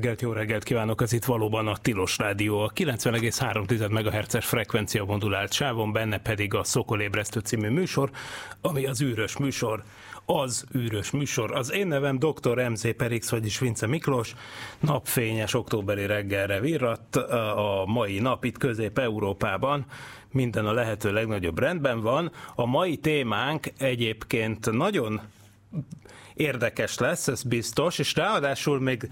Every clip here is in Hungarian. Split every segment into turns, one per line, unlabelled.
Reggelt, jó reggelt kívánok! Ez itt valóban a Tilos Rádió, a 90,3 MHz-es frekvencia modulált sávon, benne pedig a Szokolébresztő című műsor, ami az űrös műsor, az űrös műsor. Az én nevem dr. MZ Perix, vagyis Vince Miklós, napfényes októberi reggelre virratt a mai nap itt Közép-Európában, minden a lehető legnagyobb rendben van. A mai témánk egyébként nagyon érdekes lesz, ez biztos, és ráadásul még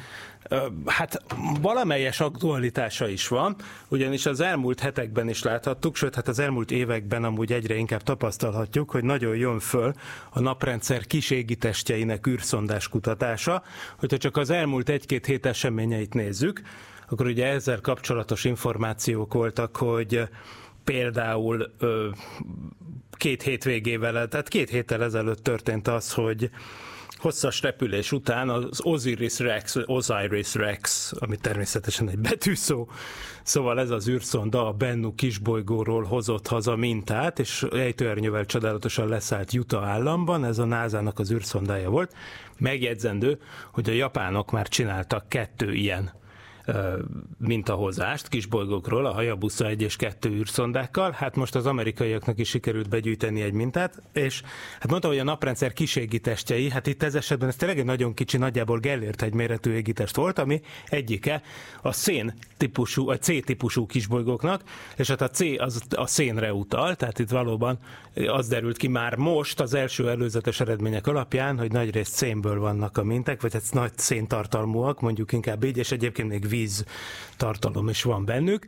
hát valamelyes aktualitása is van, ugyanis az elmúlt hetekben is láthattuk, sőt, hát az elmúlt években amúgy egyre inkább tapasztalhatjuk, hogy nagyon jön föl a naprendszer kiségitestjeinek űrszondás kutatása. Hogyha csak az elmúlt egy-két hét eseményeit nézzük, akkor ugye ezzel kapcsolatos információk voltak, hogy például két hétvégével, tehát két héttel ezelőtt történt az, hogy hosszas repülés után az Osiris Rex, Osiris Rex, ami természetesen egy betűszó, szóval ez az űrszonda a Bennu kisbolygóról hozott haza mintát, és ejtőernyővel csodálatosan leszállt Utah államban, ez a NASA-nak az űrszondája volt. Megjegyzendő, hogy a japánok már csináltak kettő ilyen mintahozást kisbolygókról, a Hayabusa 1 és 2 űrszondákkal. Hát most az amerikaiaknak is sikerült begyűjteni egy mintát, és hát mondta, hogy a naprendszer kis égitestjei, hát itt ez esetben ez tényleg egy nagyon kicsi, nagyjából Gellért egy méretű égitest volt, ami egyike a szén típusú, a C típusú kisbolygóknak, és hát a C az a szénre utal, tehát itt valóban az derült ki már most az első előzetes eredmények alapján, hogy nagyrészt szénből vannak a mintek, vagy hát nagy széntartalmúak, mondjuk inkább így, és egyébként még víz tartalom is van bennük.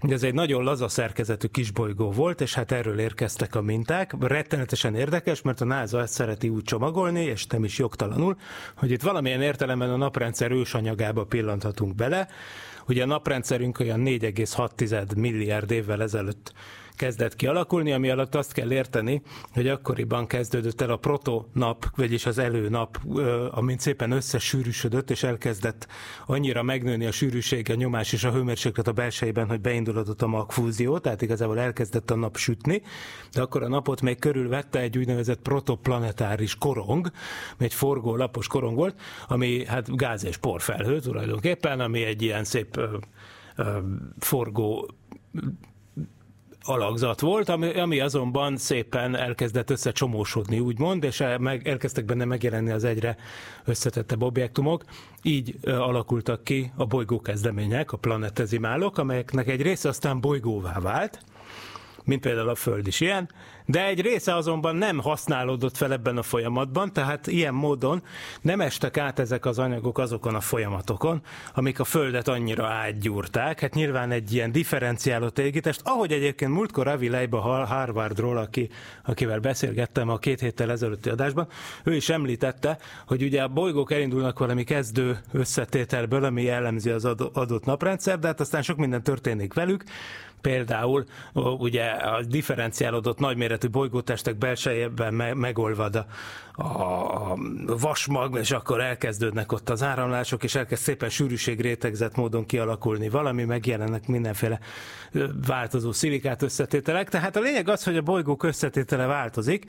Ez egy nagyon laza szerkezetű kisbolygó volt, és hát erről érkeztek a minták. Rettenetesen érdekes, mert a NASA ezt szereti úgy csomagolni, és nem is jogtalanul, hogy itt valamilyen értelemben a naprendszer ősanyagába pillanthatunk bele. Ugye a naprendszerünk olyan 4,6 milliárd évvel ezelőtt kezdett kialakulni, ami alatt azt kell érteni, hogy akkoriban kezdődött el a protonap, vagyis az előnap, amint szépen összesűrűsödött, és elkezdett annyira megnőni a sűrűség, a nyomás és a hőmérséklet a belsejében, hogy beindulhatott a magfúzió, tehát igazából elkezdett a nap sütni, de akkor a napot még körülvette egy úgynevezett protoplanetáris korong, egy forgó lapos korong volt, ami hát gáz és porfelhő tulajdonképpen, ami egy ilyen szép forgó alakzat volt, ami, ami azonban szépen elkezdett összecsomósodni, úgymond, és meg, elkezdtek benne megjelenni az egyre összetettebb objektumok. Így alakultak ki a bolygókezdemények, a planetezimálok, amelyeknek egy része aztán bolygóvá vált, mint például a Föld is ilyen, de egy része azonban nem használódott fel ebben a folyamatban, tehát ilyen módon nem estek át ezek az anyagok azokon a folyamatokon, amik a Földet annyira átgyúrták. Hát nyilván egy ilyen differenciálott égítést, ahogy egyébként múltkor Avi Leiba Harvardról, aki, akivel beszélgettem a két héttel ezelőtti adásban, ő is említette, hogy ugye a bolygók elindulnak valami kezdő összetételből, ami jellemzi az adott naprendszer, de hát aztán sok minden történik velük, Például ugye a differenciálódott nagyméretű bolygótestek belsejében me- megolvad a, a vasmag, és akkor elkezdődnek ott az áramlások, és elkezd szépen sűrűség rétegzett módon kialakulni valami, megjelennek mindenféle változó szilikát összetételek. Tehát a lényeg az, hogy a bolygók összetétele változik,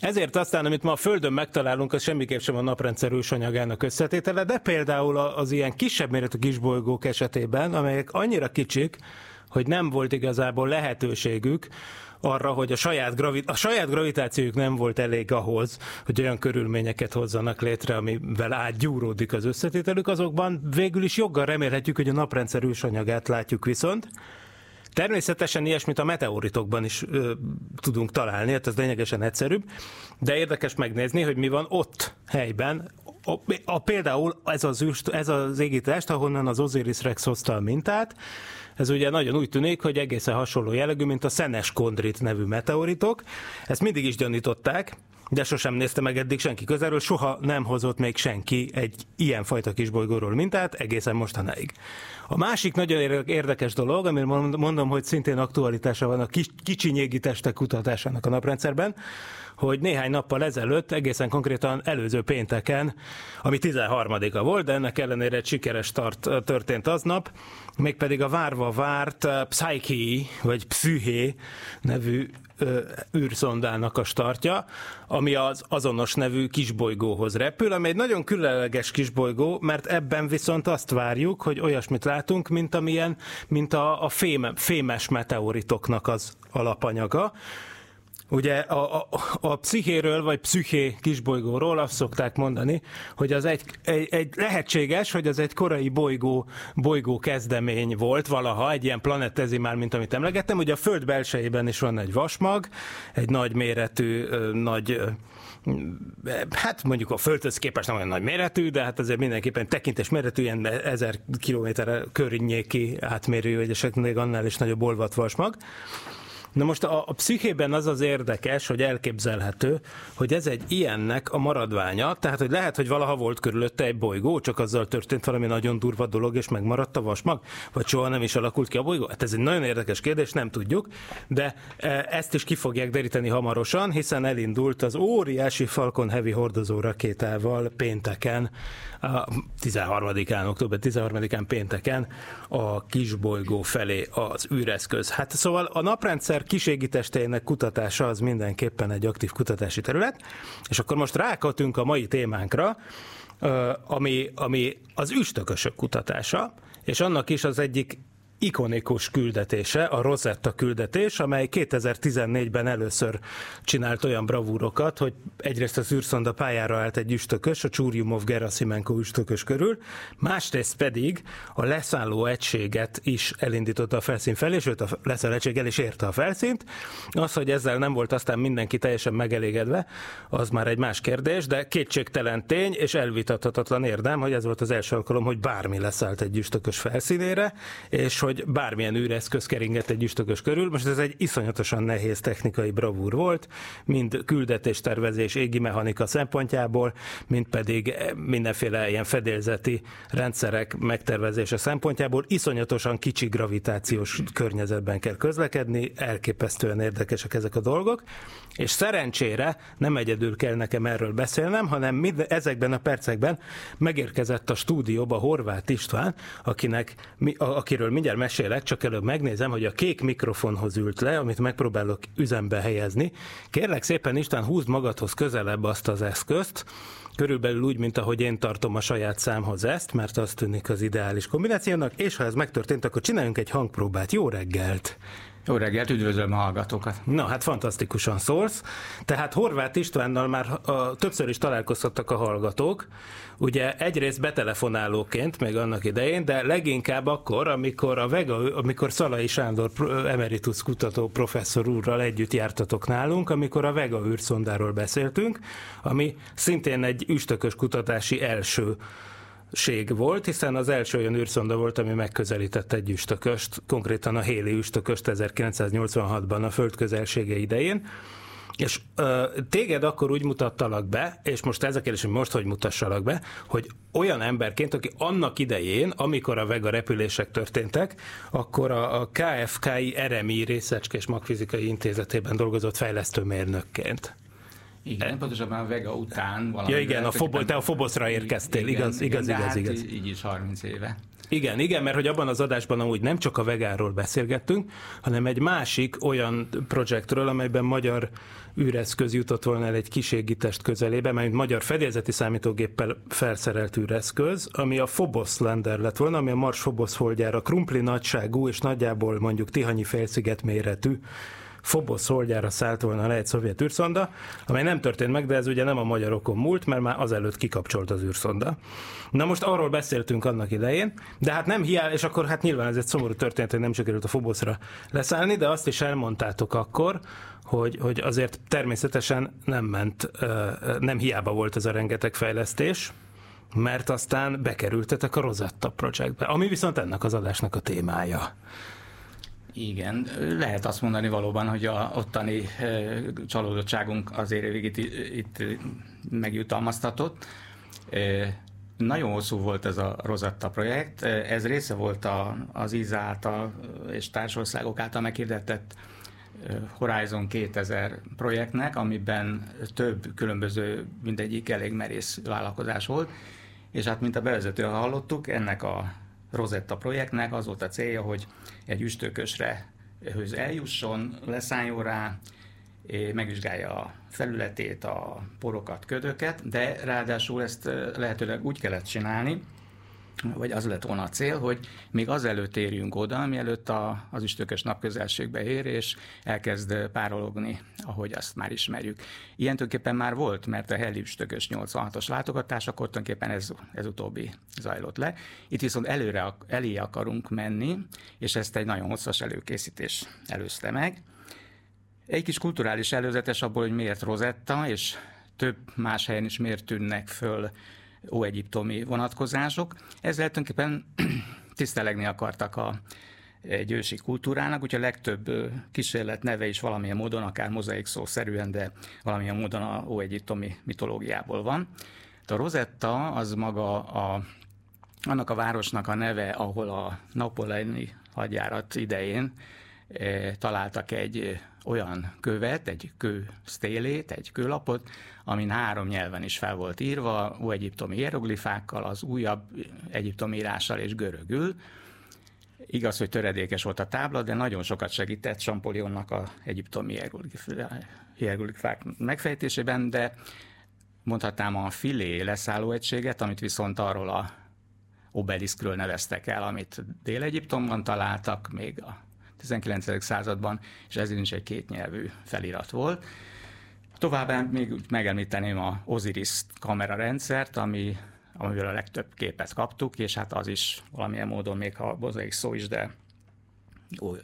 ezért aztán, amit ma a Földön megtalálunk, az semmiképp sem a naprendszer ősanyagának összetétele, de például az ilyen kisebb méretű kisbolygók esetében, amelyek annyira kicsik, hogy nem volt igazából lehetőségük arra, hogy a saját, gravi- a saját gravitációjuk nem volt elég ahhoz, hogy olyan körülményeket hozzanak létre, amivel átgyúródik az összetételük, azokban végül is joggal remélhetjük, hogy a naprendszer ősanyagát látjuk viszont. Természetesen ilyesmit a meteoritokban is ö, tudunk találni, hát ez lényegesen egyszerűbb, de érdekes megnézni, hogy mi van ott helyben, a, a, például ez az, ez az égítest, ahonnan az Osiris Rex hozta a mintát, ez ugye nagyon úgy tűnik, hogy egészen hasonló jellegű, mint a szenes kondrit nevű meteoritok. Ezt mindig is gyanították, de sosem nézte meg eddig senki közelről, soha nem hozott még senki egy ilyen fajta kisbolygóról mintát egészen mostanáig. A másik nagyon érdekes dolog, amiről mondom, hogy szintén aktualitása van a kicsinyégi testek kutatásának a naprendszerben, hogy néhány nappal ezelőtt, egészen konkrétan előző pénteken, ami 13-a volt, de ennek ellenére sikeres start történt aznap, mégpedig a várva várt Psyche, vagy Psyché nevű űrszondának a startja, ami az azonos nevű kisbolygóhoz repül, ami egy nagyon különleges kisbolygó, mert ebben viszont azt várjuk, hogy olyasmit látunk, mint amilyen, mint a, a fém, fémes meteoritoknak az alapanyaga. Ugye a, a, a pszichéről, vagy psziché kisbolygóról azt szokták mondani, hogy az egy, egy, egy lehetséges, hogy az egy korai bolygó, bolygó kezdemény volt valaha, egy ilyen planetezimál, mint amit emlegettem. Ugye a Föld belsejében is van egy vasmag, egy nagy méretű, nagy hát mondjuk a Földhöz képest nem olyan nagy méretű, de hát azért mindenképpen tekintés méretű, ilyen ezer kilométer környéki átmérő, vagy esetleg annál is nagyobb olvatvasmag. Na most a, a pszichében az az érdekes, hogy elképzelhető, hogy ez egy ilyennek a maradványa, tehát hogy lehet, hogy valaha volt körülötte egy bolygó, csak azzal történt valami nagyon durva dolog, és megmaradt a vasmag, vagy soha nem is alakult ki a bolygó? Hát ez egy nagyon érdekes kérdés, nem tudjuk, de e, ezt is ki fogják deríteni hamarosan, hiszen elindult az óriási Falcon Heavy hordozó rakétával pénteken, a 13-án, október 13-án pénteken a kisbolygó felé az űreszköz. Hát szóval a naprendszer kiségitesteinek kutatása az mindenképpen egy aktív kutatási terület, és akkor most rákatünk a mai témánkra, ami, ami az üstökösök kutatása, és annak is az egyik ikonikus küldetése, a Rosetta küldetés, amely 2014-ben először csinált olyan bravúrokat, hogy egyrészt az űrszonda pályára állt egy üstökös, a Csúriumov Gerasimenko üstökös körül, másrészt pedig a leszálló egységet is elindította a felszín felé, sőt a leszálló egység el is érte a felszínt. Az, hogy ezzel nem volt aztán mindenki teljesen megelégedve, az már egy más kérdés, de kétségtelen tény és elvitathatatlan érdem, hogy ez volt az első alkalom, hogy bármi leszállt egy üstökös felszínére, és hogy bármilyen űreszköz keringett egy üstökös körül. Most ez egy iszonyatosan nehéz technikai bravúr volt, mind küldetéstervezés, égi mechanika szempontjából, mind pedig mindenféle ilyen fedélzeti rendszerek megtervezése szempontjából. Iszonyatosan kicsi gravitációs környezetben kell közlekedni, elképesztően érdekesek ezek a dolgok, és szerencsére nem egyedül kell nekem erről beszélnem, hanem mind, ezekben a percekben megérkezett a stúdióba Horváth István, akinek, akiről mindjárt mesélek, csak előbb megnézem, hogy a kék mikrofonhoz ült le, amit megpróbálok üzembe helyezni. Kérlek szépen István, húzd magadhoz közelebb azt az eszközt, körülbelül úgy, mint ahogy én tartom a saját számhoz ezt, mert az tűnik az ideális kombinációnak, és ha ez megtörtént, akkor csináljunk egy hangpróbát. Jó reggelt!
Jó reggelt, üdvözlöm a hallgatókat.
Na, hát fantasztikusan szólsz. Tehát Horváth Istvánnal már a, többször is találkozhattak a hallgatók. Ugye egyrészt betelefonálóként, még annak idején, de leginkább akkor, amikor a Vega, amikor Szalai Sándor emeritus kutató professzor úrral együtt jártatok nálunk, amikor a Vega űrszondáról beszéltünk, ami szintén egy üstökös kutatási első ség volt, hiszen az első olyan űrszonda volt, ami megközelített egy üstököst, konkrétan a Héli üstököst 1986-ban a föld közelsége idején. És ö, téged akkor úgy mutattalak be, és most ez a kérdés, hogy most hogy mutassalak be, hogy olyan emberként, aki annak idején, amikor a Vega repülések történtek, akkor a, a KFKI RMI részecskés magfizikai intézetében dolgozott fejlesztőmérnökként.
Igen, e- pontosabban a Vega után
valami. Ja igen, a Fobo, te a Foboszra érkeztél, igen, igaz, igaz, igen, igaz, igaz.
Hát így is 30 éve.
Igen, igen, mert hogy abban az adásban amúgy nem csak a Vegáról beszélgettünk, hanem egy másik olyan projektről, amelyben magyar űreszköz jutott volna el egy kiségitest közelébe, mert magyar fedélzeti számítógéppel felszerelt űreszköz, ami a Phobos Lander lett volna, ami a Mars Phobos holdjára krumpli nagyságú és nagyjából mondjuk Tihanyi félsziget méretű Phobos holdjára szállt volna le egy szovjet űrszonda, amely nem történt meg, de ez ugye nem a magyarokon múlt, mert már azelőtt kikapcsolt az űrszonda. Na most arról beszéltünk annak idején, de hát nem hiány, és akkor hát nyilván ez egy szomorú történet, hogy nem sikerült a Phobosra leszállni, de azt is elmondtátok akkor, hogy, hogy azért természetesen nem ment, nem hiába volt ez a rengeteg fejlesztés, mert aztán bekerültetek a Rosetta Projectbe, ami viszont ennek az adásnak a témája.
Igen, lehet azt mondani valóban, hogy a ottani csalódottságunk azért végig itt, itt megjutalmaztatott. Nagyon hosszú volt ez a Rosetta projekt, ez része volt a, az IZA által és társországok által meghirdetett Horizon 2000 projektnek, amiben több különböző, mindegyik elég merész vállalkozás volt, és hát mint a bevezető hallottuk, ennek a Rosetta projektnek az volt a célja, hogy egy üstökösre eljusson, leszálljon rá, megvizsgálja a felületét, a porokat, ködöket, de ráadásul ezt lehetőleg úgy kellett csinálni, vagy az lett volna a cél, hogy még azelőtt érjünk oda, mielőtt a, az üstökös napközelségbe ér, és elkezd párologni, ahogy azt már ismerjük. Ilyen tulajdonképpen már volt, mert a Heli üstökös 86-os látogatás, akkor tulajdonképpen ez, ez utóbbi zajlott le. Itt viszont előre, elé akarunk menni, és ezt egy nagyon hosszas előkészítés előzte meg. Egy kis kulturális előzetes abból, hogy miért Rosetta, és több más helyen is miért tűnnek föl óegyiptomi vonatkozások. Ezzel tulajdonképpen tisztelegni akartak a egy ősi kultúrának, úgyhogy a legtöbb kísérlet neve is valamilyen módon, akár mozaik szó szerűen, de valamilyen módon a óegyiptomi mitológiából van. A Rosetta az maga a, annak a városnak a neve, ahol a napoleoni hadjárat idején találtak egy olyan követ, egy kő sztélét, egy kőlapot, amin három nyelven is fel volt írva, óegyiptomi hieroglifákkal, az újabb egyiptomi írással és görögül. Igaz, hogy töredékes volt a tábla, de nagyon sokat segített Champollionnak a egyiptomi hieroglifák megfejtésében, de mondhatnám a filé leszállóegységet, amit viszont arról a obeliskről neveztek el, amit Dél-Egyiptomban találtak, még a 19. században, és ez is egy kétnyelvű felirat volt. Továbbá még megemlíteném a Osiris kamera rendszert, ami, amivel a legtöbb képet kaptuk, és hát az is valamilyen módon, még ha bozaik szó is, de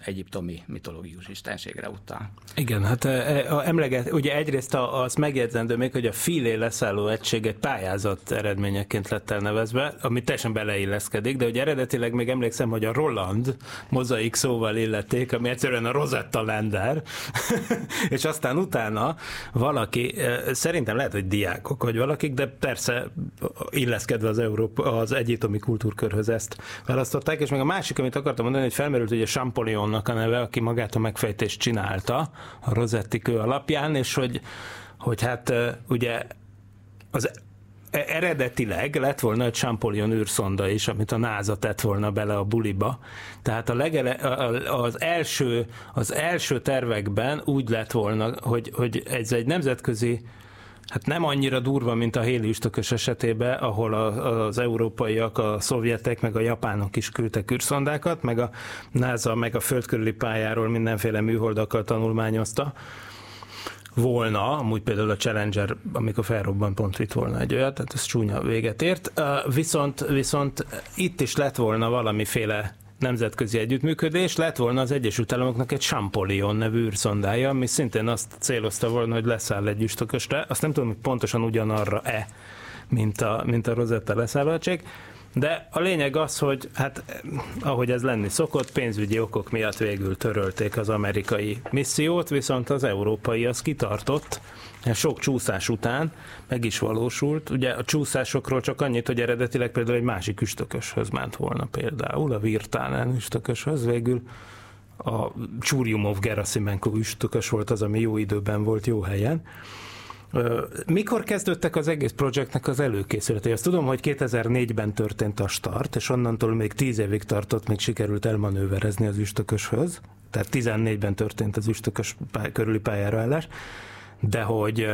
egyiptomi mitológius istenségre utal.
Igen, hát e, a, emleget, ugye egyrészt az megjegyzendő még, hogy a filé leszálló egység egy pályázat eredményeként lett elnevezve, ami teljesen beleilleszkedik, de ugye eredetileg még emlékszem, hogy a Roland mozaik szóval illették, ami egyszerűen a Rosetta Lander, és aztán utána valaki, szerintem lehet, hogy diákok, vagy valakik, de persze illeszkedve az, Európa, az egyiptomi kultúrkörhöz ezt választották, és még a másik, amit akartam mondani, hogy felmerült hogy a Champolionnak a neve, aki magát a megfejtést csinálta a Rosetti kő alapján, és hogy, hogy hát ugye az e, eredetileg lett volna egy Champollion űrszonda is, amit a NASA tett volna bele a buliba. Tehát a legele, az, első, az első tervekben úgy lett volna, hogy, hogy ez egy nemzetközi Hát nem annyira durva, mint a héli üstökös esetében, ahol a, az európaiak, a szovjetek, meg a japánok is küldtek űrszondákat, meg a NASA, meg a földkörüli pályáról mindenféle műholdakkal tanulmányozta volna, amúgy például a Challenger, amikor felrobban pont itt volna egy olyat, tehát ez csúnya véget ért. Viszont, viszont itt is lett volna valamiféle nemzetközi együttműködés, lett volna az Egyesült Államoknak egy Champollion nevű űrszondája, ami szintén azt célozta volna, hogy leszáll egy üstökösre. Azt nem tudom, hogy pontosan ugyanarra-e, mint a, mint a Rosetta leszállhatság. De a lényeg az, hogy hát ahogy ez lenni szokott, pénzügyi okok miatt végül törölték az amerikai missziót, viszont az európai az kitartott, sok csúszás után meg is valósult. Ugye a csúszásokról csak annyit, hogy eredetileg például egy másik üstököshöz ment volna például, a Virtánen üstököshöz, végül a Csúriumov Gerasimenko üstökös volt az, ami jó időben volt, jó helyen. Mikor kezdődtek az egész projektnek az előkészületei? Azt tudom, hogy 2004-ben történt a start, és onnantól még 10 évig tartott, még sikerült elmanőverezni az üstököshöz. Tehát 14-ben történt az üstökös pály- körüli pályára állás de hogy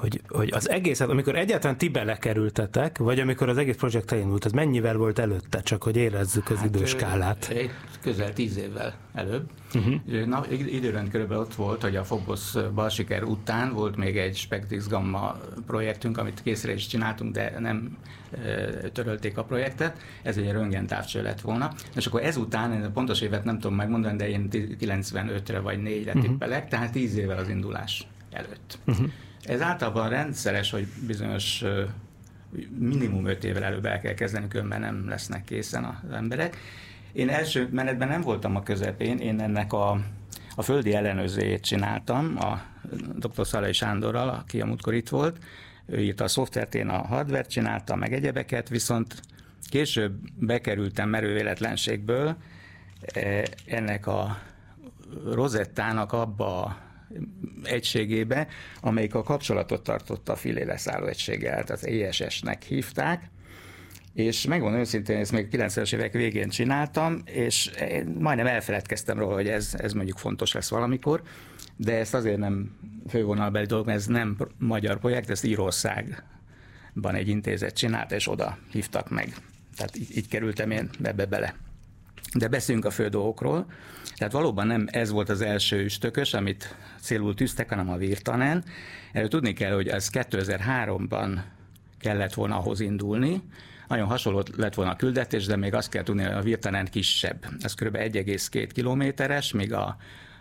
hogy, hogy az egészet, amikor egyáltalán ti belekerültetek, vagy amikor az egész projekt elindult, az mennyivel volt előtte, csak hogy érezzük az hát, időskálát?
Egy, közel tíz évvel előbb. Uh-huh. Na, időrend körülbelül ott volt, hogy a Phobos balsiker után volt még egy Spectrix Gamma projektünk, amit készre is csináltunk, de nem e, törölték a projektet. Ez egy röntgen távcső lett volna. És akkor ezután, én a pontos évet nem tudom megmondani, de én 95-re vagy 4-re uh-huh. tippelek, tehát 10 évvel az indulás előtt. Uh-huh. Ez általában rendszeres, hogy bizonyos minimum öt évvel előbb el kell kezdeni, különben nem lesznek készen az emberek. Én első menetben nem voltam a közepén, én ennek a, a földi ellenőrzőjét csináltam a dr. Szalai Sándorral, aki a múltkor itt volt. Ő írta a szoftvert, én a hardvert csináltam, meg egyebeket, viszont később bekerültem merő véletlenségből eh, ennek a rozettának abba a egységébe, amelyik a kapcsolatot tartotta a filéleszálló egységgel, tehát ESS-nek hívták, és megmondom őszintén, ezt még 90-es évek végén csináltam, és majdnem elfeledkeztem róla, hogy ez, ez mondjuk fontos lesz valamikor, de ezt azért nem fővonalbeli dolog, mert ez nem magyar projekt, ezt Írországban egy intézet csinált, és oda hívtak meg. Tehát így, így kerültem én ebbe bele. De beszéljünk a fő dolgokról. Tehát valóban nem ez volt az első üstökös, amit célul tűztek, hanem a Virtanen. Erről tudni kell, hogy ez 2003-ban kellett volna ahhoz indulni, nagyon hasonló lett volna a küldetés, de még azt kell tudni, hogy a Virtanen kisebb. Ez kb. 1,2 kilométeres, míg a,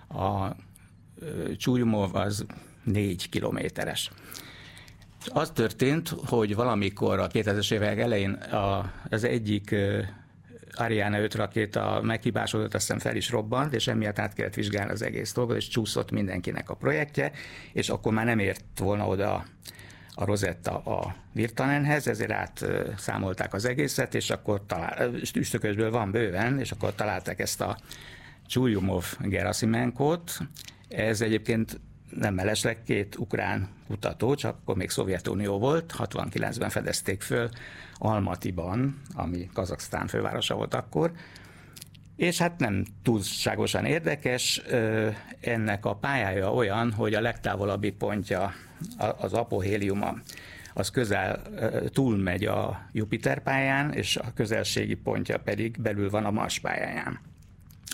a Csúlyumov az 4 kilométeres. Az történt, hogy valamikor a 2000-es évek elején a, az egyik Ariane 5 rakéta meghibásodott, azt hiszem fel is robbant, és emiatt át kellett vizsgálni az egész dolgot, és csúszott mindenkinek a projektje, és akkor már nem ért volna oda a Rosetta a Virtanenhez, ezért átszámolták az egészet, és akkor talál, üstökösből van bőven, és akkor találták ezt a Csúlyumov Gerasimenkót. Ez egyébként nem mellesleg két ukrán kutató, csak akkor még Szovjetunió volt, 69-ben fedezték föl Almatiban, ami Kazaksztán fővárosa volt akkor, és hát nem túlságosan érdekes, ennek a pályája olyan, hogy a legtávolabbi pontja az apohéliuma az közel túlmegy a Jupiter pályán, és a közelségi pontja pedig belül van a Mars pályáján.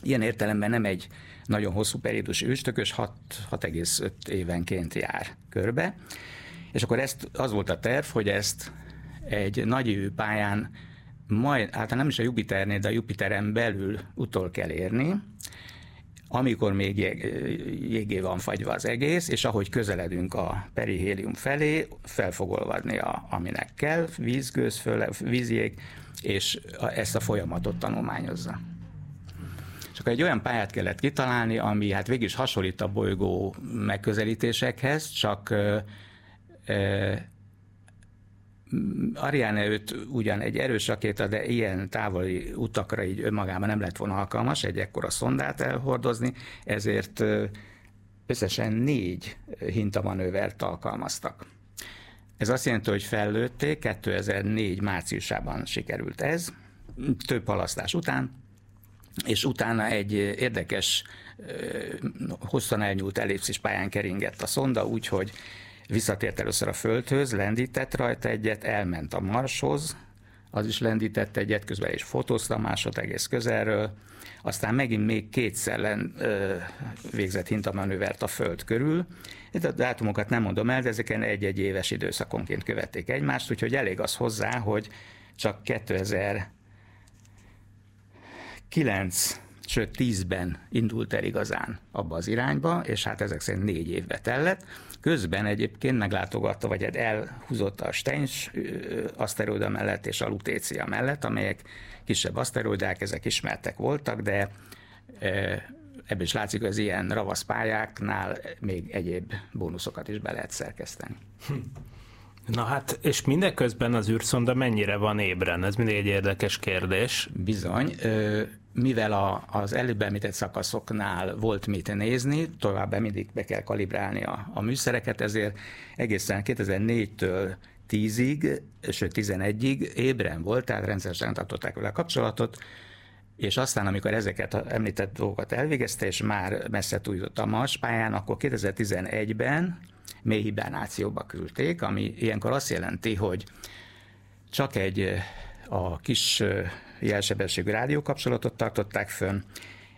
Ilyen értelemben nem egy nagyon hosszú periódus őstökös, 6,5 évenként jár körbe. És akkor ezt, az volt a terv, hogy ezt egy nagy pályán majd, hát nem is a Jupiternél, de a Jupiteren belül utol kell érni, amikor még jég, jégé van fagyva az egész, és ahogy közeledünk a perihélium felé, fel fog olvadni, a, aminek kell, vízgőz, föl, vízjég, és ezt a folyamatot tanulmányozza. Csak egy olyan pályát kellett kitalálni, ami hát végig is hasonlít a bolygó megközelítésekhez, csak Ariane 5 ugyan egy erős rakéta, de ilyen távoli utakra így önmagában nem lett volna alkalmas egy ekkora szondát elhordozni, ezért összesen négy hintamanővert alkalmaztak. Ez azt jelenti, hogy fellőtték, 2004 márciusában sikerült ez, több halasztás után, és utána egy érdekes, hosszan elnyúlt ellipszis pályán keringett a szonda, úgyhogy Visszatért először a Földhöz, lendített rajta egyet, elment a Marshoz, az is lendített egyet, közben is fotózta másod egész közelről, aztán megint még kétszer len, ö, végzett hintamanővert a Föld körül. Itt a dátumokat nem mondom el, de ezeken egy-egy éves időszakonként követték egymást, úgyhogy elég az hozzá, hogy csak 2009 sőt 10-ben indult el igazán abba az irányba, és hát ezek szerint négy évbe tellett. Közben egyébként meglátogatta, vagy hát elhúzott a Steins aszteroida mellett és a Lutécia mellett, amelyek kisebb aszteroidák, ezek ismertek voltak, de ebből is látszik, hogy az ilyen ravasz pályáknál még egyéb bónuszokat is be lehet szerkeszteni.
Na hát, és mindeközben az űrszonda mennyire van ébren? Ez mindig egy érdekes kérdés.
Bizony mivel a, az előbb említett szakaszoknál volt mit nézni, továbbá mindig be kell kalibrálni a, a műszereket, ezért egészen 2004-től 10-ig, sőt 11-ig ébren volt, tehát rendszeresen tartották vele a kapcsolatot, és aztán, amikor ezeket a említett dolgokat elvégezte, és már messze túljutott a Mars pályán, akkor 2011-ben mély hibernációba küldték, ami ilyenkor azt jelenti, hogy csak egy a kis jelsebességű rádiókapcsolatot tartották fönn,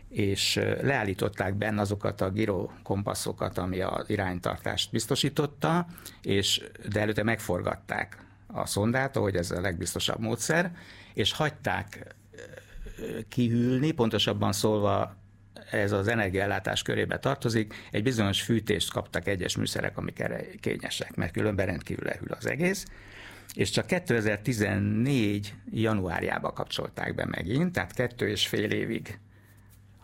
és leállították benne azokat a gyrokompaszokat, ami az iránytartást biztosította, és de előtte megforgatták a szondát, ahogy ez a legbiztosabb módszer, és hagyták kihűlni, pontosabban szólva ez az energiállátás körébe tartozik, egy bizonyos fűtést kaptak egyes műszerek, amik erre kényesek, mert különben rendkívül lehűl az egész, és csak 2014 januárjában kapcsolták be megint, tehát kettő és fél évig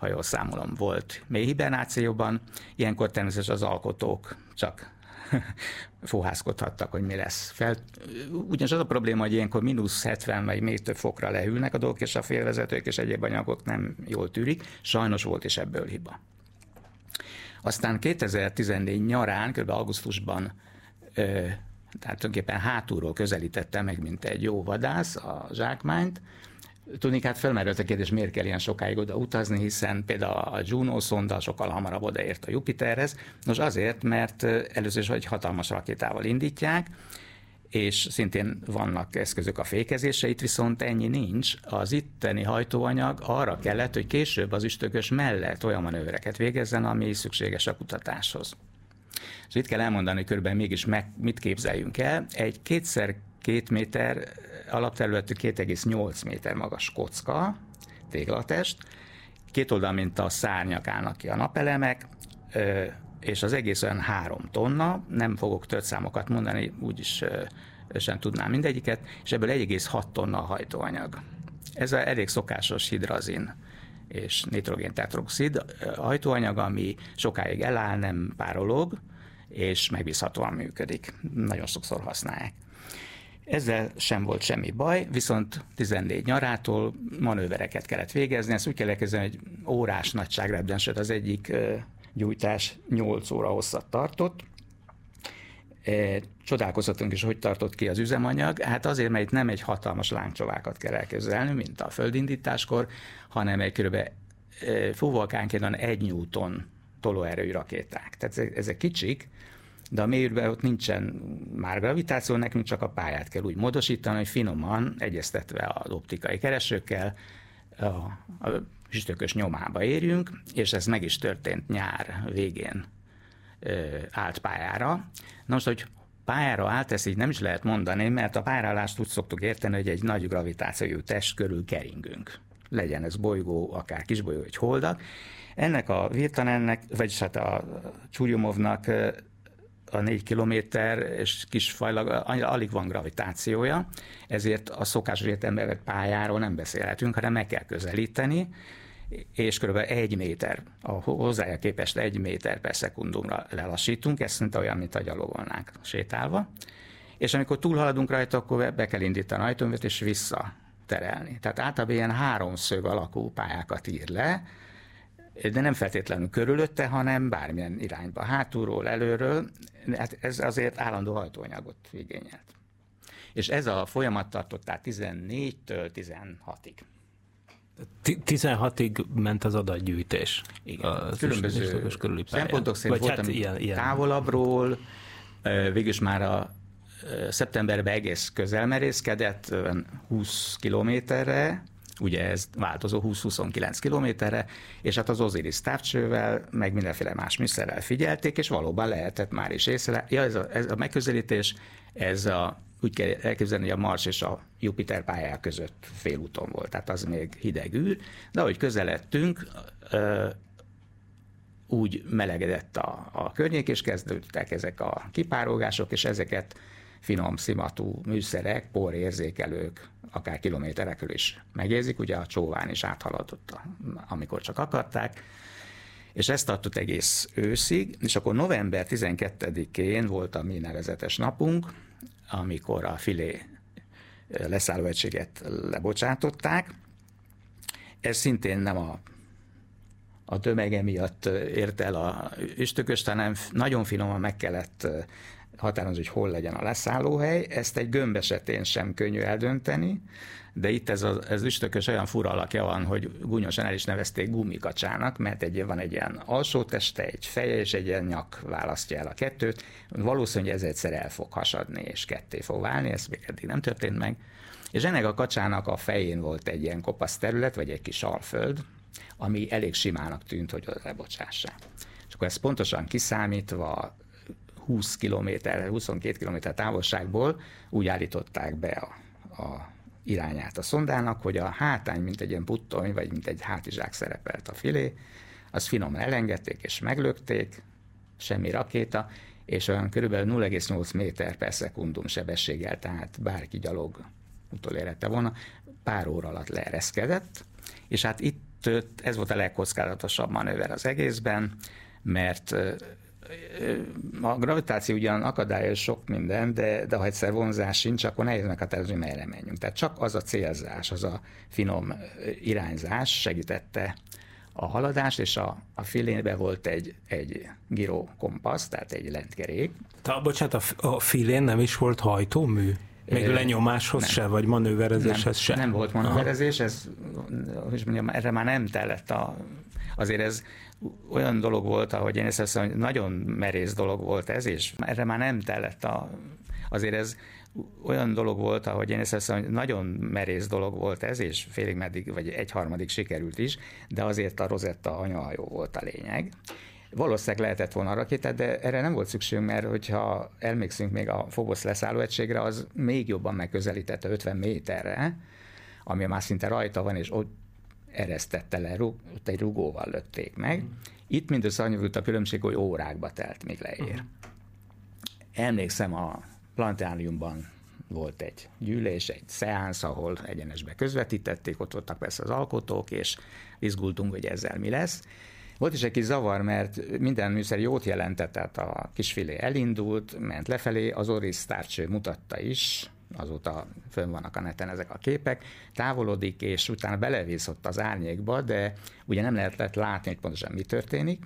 ha jól számolom, volt mély hibernációban. Ilyenkor természetesen az alkotók csak fohászkodhattak, hogy mi lesz. Fel, ugyanis az a probléma, hogy ilyenkor mínusz 70 vagy még több fokra lehűlnek a dolgok, és a félvezetők és egyéb anyagok nem jól tűrik. Sajnos volt is ebből hiba. Aztán 2014 nyarán, kb. augusztusban tehát tulajdonképpen hátulról közelítette meg, mint egy jó vadász a zsákmányt, Tudni, hát felmerült a kérdés, miért kell ilyen sokáig oda utazni, hiszen például a Juno szonda sokkal hamarabb odaért a Jupiterhez. Nos azért, mert először is egy hatalmas rakétával indítják, és szintén vannak eszközök a fékezésre, itt viszont ennyi nincs. Az itteni hajtóanyag arra kellett, hogy később az üstökös mellett olyan manővereket végezzen, ami szükséges a kutatáshoz. És itt kell elmondani, hogy körülbelül mégis meg, mit képzeljünk el. Egy kétszer két méter alapterületű 2,8 méter magas kocka, téglatest, két oldal, mint a szárnyak állnak ki a napelemek, és az egész olyan három tonna, nem fogok számokat mondani, úgyis sem tudnám mindegyiket, és ebből 1,6 tonna a hajtóanyag. Ez a elég szokásos hidrazin és nitrogén tetroxid hajtóanyag, ami sokáig eláll, nem párolog, és megbízhatóan működik. Nagyon sokszor használják. Ezzel sem volt semmi baj, viszont 14 nyarától manővereket kellett végezni, ezt úgy kell elkezdeni, hogy órás nagyságrendben, sőt az egyik gyújtás 8 óra hosszat tartott. Csodálkozhatunk is, hogy tartott ki az üzemanyag. Hát azért, mert itt nem egy hatalmas lángcsovákat kell elképzelni, mint a földindításkor, hanem egy kb. fúvókánként egy newton tolóerői rakéták. Tehát ezek kicsik, de a mélyűrben ott nincsen már gravitáció, nekünk csak a pályát kell úgy módosítani, hogy finoman, egyeztetve az optikai keresőkkel, a, a süstökös nyomába érjünk, és ez meg is történt nyár végén ö, állt pályára. Na most, hogy pályára állt, ezt így nem is lehet mondani, mert a pályálást úgy szoktuk érteni, hogy egy nagy gravitációjú test körül keringünk. Legyen ez bolygó, akár kisbolygó, vagy holdak. Ennek a Virtanennek, vagyis hát a Csúrjumovnak a négy kilométer és kis fajlag, alig van gravitációja, ezért a szokásos értelemben vett pályáról nem beszélhetünk, hanem meg kell közelíteni, és kb. egy méter, a hozzája képest egy méter per szekundumra lelassítunk, ez szinte olyan, mint a gyalogolnánk sétálva, és amikor túlhaladunk rajta, akkor be kell indítani a ajtóművet és visszaterelni. Tehát általában ilyen háromszög alakú pályákat ír le, de nem feltétlenül körülötte, hanem bármilyen irányba, hátulról, előről, hát ez azért állandó hajtóanyagot igényelt. És ez a folyamat tartott tehát 14-től 16-ig.
16-ig ment az adatgyűjtés.
Igen. A Különböző szempontok szerint volt, hát ilyen, ilyen. távolabbról, végülis már a szeptemberben egész közel merészkedett, 20 kilométerre, ugye ez változó 20-29 kilométerre, és hát az Osiris távcsővel, meg mindenféle más műszerrel figyelték, és valóban lehetett már is észre. Ja, ez a, ez a megközelítés, ez a, úgy kell elképzelni, hogy a Mars és a Jupiter pályák között félúton volt, tehát az még hideg űr, de ahogy közeledtünk, úgy melegedett a, a környék, és kezdődtek ezek a kipárogások, és ezeket finom szimatú műszerek, porérzékelők, akár kilométerekről is megérzik, ugye a csóván is áthaladott, amikor csak akarták, és ezt tartott egész őszig, és akkor november 12-én volt a mi nevezetes napunk, amikor a filé leszállóegységet lebocsátották. Ez szintén nem a, a tömege miatt ért el a üstököst, hanem nagyon finoman meg kellett határozni, hogy hol legyen a leszállóhely. Ezt egy gömb esetén sem könnyű eldönteni, de itt ez az ez üstökös olyan fura alakja van, hogy gúnyosan el is nevezték gumikacsának, mert egy, van egy ilyen alsó teste, egy feje és egy ilyen nyak választja el a kettőt. Valószínűleg ez egyszer el fog hasadni és ketté fog válni, ez még eddig nem történt meg. És ennek a kacsának a fején volt egy ilyen kopasz terület, vagy egy kis alföld, ami elég simának tűnt, hogy az lebocsássák. És akkor ezt pontosan kiszámítva 20 km, 22 km távolságból úgy állították be a, a irányát a szondának, hogy a hátány, mint egy ilyen puttony, vagy mint egy hátizsák szerepelt a filé, az finoman elengedték és meglökték, semmi rakéta, és olyan körülbelül 0,8 méter per szekundum sebességgel, tehát bárki gyalog utolérette volna, pár óra alatt leereszkedett, és hát itt ez volt a legkockázatosabb manőver az egészben, mert a gravitáció ugyan akadályoz sok minden, de, de ha egyszer vonzás sincs, akkor nehéz meghatározni, merre menjünk. Tehát csak az a célzás, az a finom irányzás segítette a haladást, és a, a filénbe volt egy, egy giro kompasz, tehát egy lentkerék.
Ta, bocsánat, a, a filén nem is volt hajtómű? Még lenyomáshoz nem. se, vagy manőverezéshez
nem,
se?
Nem volt manőverezés, ez, hogy mondjam, erre már nem tellett a, azért ez olyan dolog volt, ahogy én ezt hiszem, hogy nagyon merész dolog volt ez, és erre már nem tellett a, azért ez olyan dolog volt, ahogy én ezt hiszem, hogy nagyon merész dolog volt ez, és félig meddig, vagy egyharmadig sikerült is, de azért a Rosetta anyahajó volt a lényeg. Valószínűleg lehetett volna a rakétát, de erre nem volt szükségünk, mert hogyha elmékszünk még a Phobos leszállóegységre, az még jobban megközelítette 50 méterre, ami már szinte rajta van, és ott eresztette le, ott egy rugóval lökték meg. Itt mindössze annyi volt a különbség, hogy órákba telt, még leér. Emlékszem, a planetáriumban volt egy gyűlés, egy szeánsz, ahol egyenesbe közvetítették, ott voltak persze az alkotók, és izgultunk, hogy ezzel mi lesz. Volt is egy kis zavar, mert minden műszer jót jelentett, tehát a kisfilé elindult, ment lefelé, az Oris tárcső mutatta is, azóta fönn vannak a neten ezek a képek, távolodik, és utána belevészott az árnyékba, de ugye nem lehetett látni, hogy pontosan mi történik.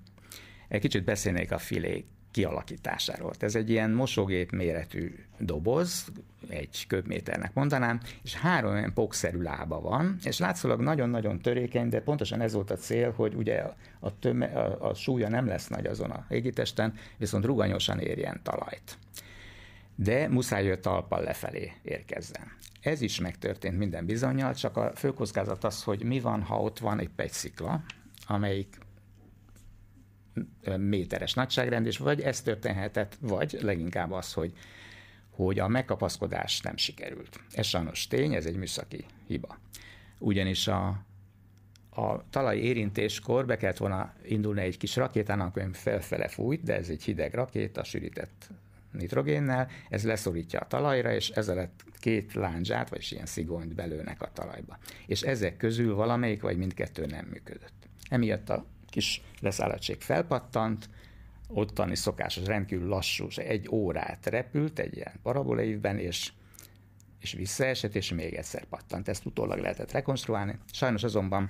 Egy kicsit beszélnék a filé kialakításáról. Ez egy ilyen mosógép méretű doboz, egy köbméternek mondanám, és három olyan pokszerű lába van, és látszólag nagyon-nagyon törékeny, de pontosan ez volt a cél, hogy ugye a, töme, a, a súlya nem lesz nagy azon a égitesten, viszont ruganyosan érjen talajt. De muszáj jött talpal lefelé érkezzen. Ez is megtörtént minden bizonyal, csak a főkockázat az, hogy mi van, ha ott van egy pegyszikla, amelyik méteres nagyságrend, és vagy ez történhetett, vagy leginkább az, hogy, hogy a megkapaszkodás nem sikerült. Ez sajnos tény, ez egy műszaki hiba. Ugyanis a, a talaj érintéskor be kellett volna indulni egy kis rakétának, ami felfele fújt, de ez egy hideg rakéta, sűrített nitrogénnel, ez leszorítja a talajra, és ezzel két láncsát, vagy ilyen szigonyt belőnek a talajba. És ezek közül valamelyik, vagy mindkettő nem működött. Emiatt a kis leszállattség felpattant, ottani szokásos, rendkívül lassú, egy órát repült egy ilyen parabolaívben, és, és visszaesett, és még egyszer pattant. Ezt utólag lehetett rekonstruálni. Sajnos azonban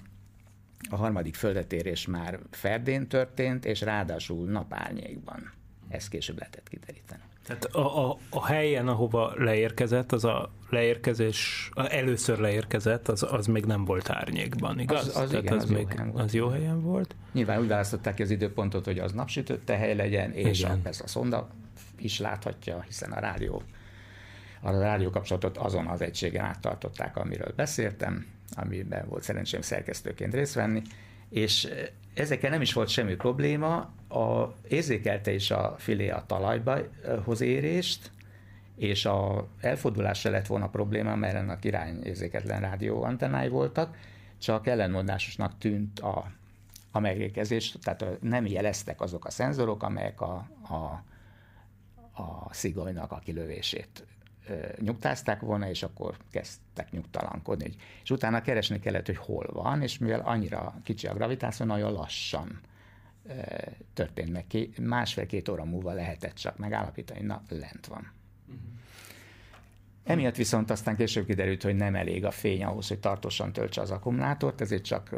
a harmadik földetérés már ferdén történt, és ráadásul napárnyékban. Ezt később lehetett kideríteni.
Tehát a, a, a helyen, ahova leérkezett, az a leérkezés, a először leérkezett, az, az még nem volt árnyékban, igaz?
Az, az, igen, az,
az,
még, jó helyen volt.
az jó helyen volt.
Nyilván úgy választották ki az időpontot, hogy az napsütötte hely legyen, és a, persze a szonda is láthatja, hiszen a rádió a rádió kapcsolatot azon az egységen áttartották, amiről beszéltem, amiben volt szerencsém szerkesztőként részt venni, és ezekkel nem is volt semmi probléma, a, érzékelte is a filé a talajba hoz érést, és a elfordulás se lett volna probléma, mert ennek irányérzéketlen rádió antennái voltak, csak ellenmondásosnak tűnt a, a megérkezés, tehát nem jeleztek azok a szenzorok, amelyek a, a, a szigonynak a kilövését nyugtázták volna, és akkor kezdtek nyugtalankodni. És utána keresni kellett, hogy hol van, és mivel annyira kicsi a gravitáció, nagyon lassan történt meg. Másfél-két óra múlva lehetett csak megállapítani, na, lent van. Uh-huh. Emiatt viszont aztán később kiderült, hogy nem elég a fény ahhoz, hogy tartósan töltse az akkumulátort, ezért csak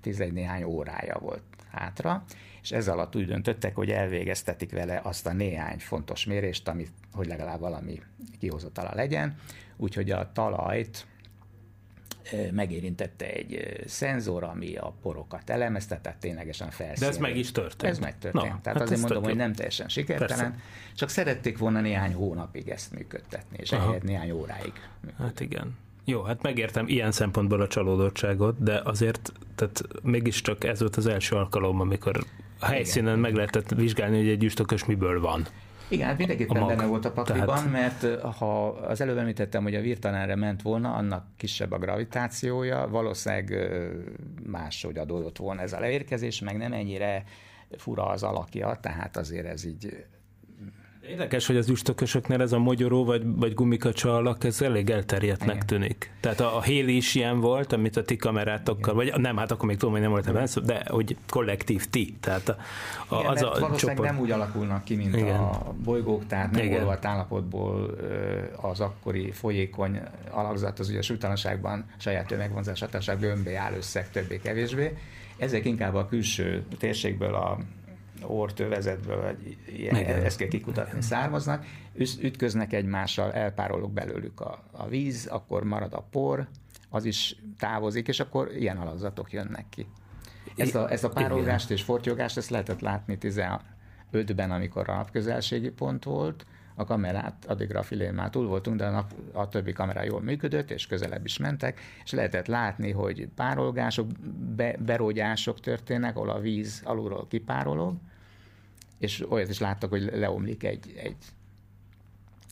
tizegy néhány órája volt hátra, és ez alatt úgy döntöttek, hogy elvégeztetik vele azt a néhány fontos mérést, amit, hogy legalább valami kihozatala legyen, úgyhogy a talajt megérintette egy szenzor, ami a porokat elemezte, tehát ténylegesen felszínű.
De ez meg is történt.
Ez megtörtént. Na, tehát hát azért mondom, hogy nem teljesen sikertelen, Persze. csak szerették volna néhány hónapig ezt működtetni, és ehhez néhány óráig.
Működtetni. Hát igen. Jó, hát megértem ilyen szempontból a csalódottságot, de azért tehát mégiscsak ez volt az első alkalom, amikor a helyszínen Igen. meg lehetett vizsgálni, hogy egy üstökös miből van.
Igen, hát mindenképpen benne volt a pakliban, Tehát... mert ha az előbb említettem, hogy a virtanánra ment volna, annak kisebb a gravitációja, valószínűleg máshogy adódott volna ez a leérkezés, meg nem ennyire fura az alakja, tehát azért ez így
Érdekes, hogy az üstökösöknél ez a mogyoró vagy, vagy gumikacsa alak, ez elég elterjedtnek Igen. tűnik. Tehát a, a Héli is ilyen volt, amit a ti kamerátokkal, vagy nem, hát akkor még tudom, hogy nem volt ebben de hogy kollektív ti. Tehát a,
a, Igen, az a valószínűleg csoport... nem úgy alakulnak ki, mint Igen. a bolygók, tehát nem Igen. olvadt állapotból az akkori folyékony alakzat, az ugye a súlytalanságban saját tömegvonzás hatásában gömbé áll összeg többé-kevésbé. Ezek inkább a külső térségből a ortövezetből, vagy ilyen, Igen. ezt kell kikutatni, Igen. származnak, ütköznek egymással, elpárolog belőlük a, a víz, akkor marad a por, az is távozik, és akkor ilyen alakzatok jönnek ki. Ezt a, ezt a párolgást és fortyogást, ezt lehetett látni 15-ben, amikor a napközelségi pont volt, a kamerát, addigra a filén már túl voltunk, de a, nap, a többi kamera jól működött, és közelebb is mentek, és lehetett látni, hogy párolgások, be, berógyások történnek, ahol a víz alulról kipárolog, és olyat is láttak, hogy leomlik egy, egy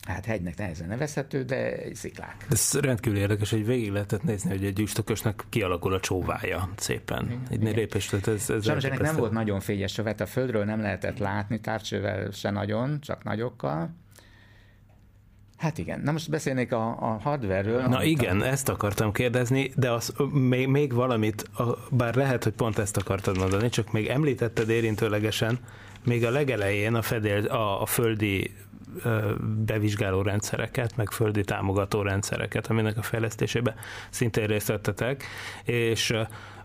hát hegynek nehezen nevezhető, de egy sziklák.
Ez rendkívül érdekes, hogy végig lehetett nézni, hogy egy üstökösnek kialakul a csóvája szépen. Egy lépés, ez, ez
Sajnos ennek nem volt nagyon fényes sövet, a földről nem lehetett látni, távcsővel se nagyon, csak nagyokkal. Hát igen, na most beszélnék a, a hardware-ről.
Na igen, a... ezt akartam kérdezni, de az, még, még valamit, bár lehet, hogy pont ezt akartad mondani, csak még említetted érintőlegesen, még a legelején a, fedél, a, a földi bevizsgáló rendszereket, meg földi támogató rendszereket, aminek a fejlesztésébe szintén részt vettetek, és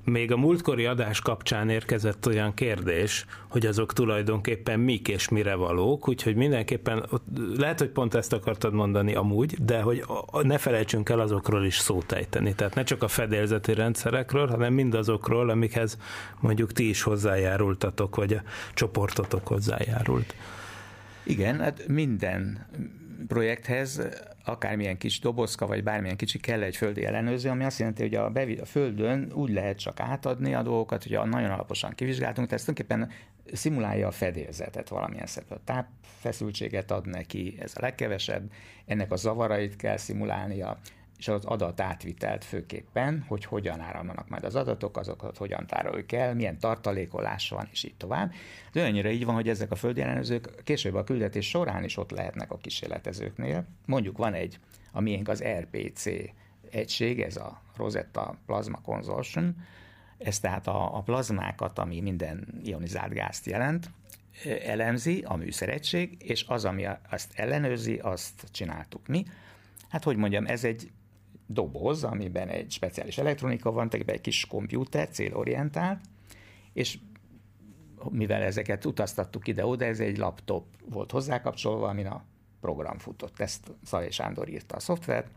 még a múltkori adás kapcsán érkezett olyan kérdés, hogy azok tulajdonképpen mik és mire valók, úgyhogy mindenképpen, lehet, hogy pont ezt akartad mondani amúgy, de hogy ne felejtsünk el azokról is szót ejteni. Tehát ne csak a fedélzeti rendszerekről, hanem mindazokról, amikhez mondjuk ti is hozzájárultatok, vagy a csoportotok hozzájárult.
Igen, hát minden projekthez akármilyen kis dobozka, vagy bármilyen kicsi kell egy földi ellenőrző, ami azt jelenti, hogy a, bevi, a földön úgy lehet csak átadni a dolgokat, hogy nagyon alaposan kivizsgáltunk, tehát tulajdonképpen szimulálja a fedélzetet valamilyen szempontból. A tápfeszültséget ad neki, ez a legkevesebb, ennek a zavarait kell szimulálnia, és az adat átvitelt főképpen, hogy hogyan áramlanak majd az adatok, azokat hogyan tároljuk el, milyen tartalékolás van, és így tovább. De olyannyira így van, hogy ezek a földjelenőzők később a küldetés során is ott lehetnek a kísérletezőknél. Mondjuk van egy, a miénk az RPC egység, ez a Rosetta Plasma Consortium, ez tehát a, a plazmákat, ami minden ionizált gázt jelent, elemzi a műszeregység, és az, ami azt ellenőrzi, azt csináltuk mi. Hát, hogy mondjam, ez egy doboz, amiben egy speciális elektronika van, tehát egy kis komputer, célorientált, és mivel ezeket utaztattuk ide-oda, ez egy laptop volt hozzákapcsolva, amin a program futott. Ezt Szalé Sándor írta a szoftvert,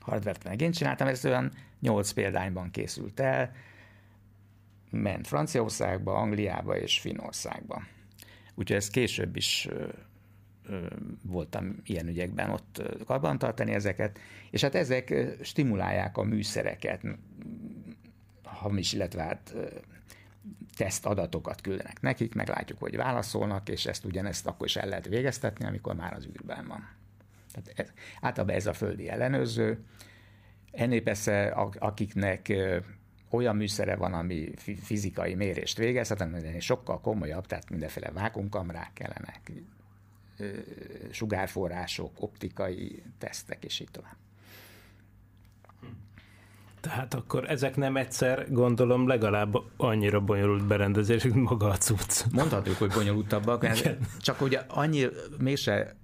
hardvert meg én csináltam, ez olyan 8 példányban készült el, ment Franciaországba, Angliába és Finnországba. Úgyhogy ez később is voltam ilyen ügyekben ott karbantartani ezeket, és hát ezek stimulálják a műszereket, hamis, illetve hát teszt adatokat küldenek nekik, meglátjuk, hogy válaszolnak, és ezt ugyanezt akkor is el lehet végeztetni, amikor már az űrben van. Tehát ez, általában ez a földi ellenőrző. Ennél persze, akiknek olyan műszere van, ami fizikai mérést végez, hát sokkal komolyabb, tehát mindenféle vákumkamrák kellenek, sugárforrások, optikai tesztek, és így tovább.
Tehát akkor ezek nem egyszer, gondolom, legalább annyira bonyolult berendezés, mint maga a cucc.
Mondhatjuk, hogy bonyolultabbak, Igen. csak ugye annyi, mégse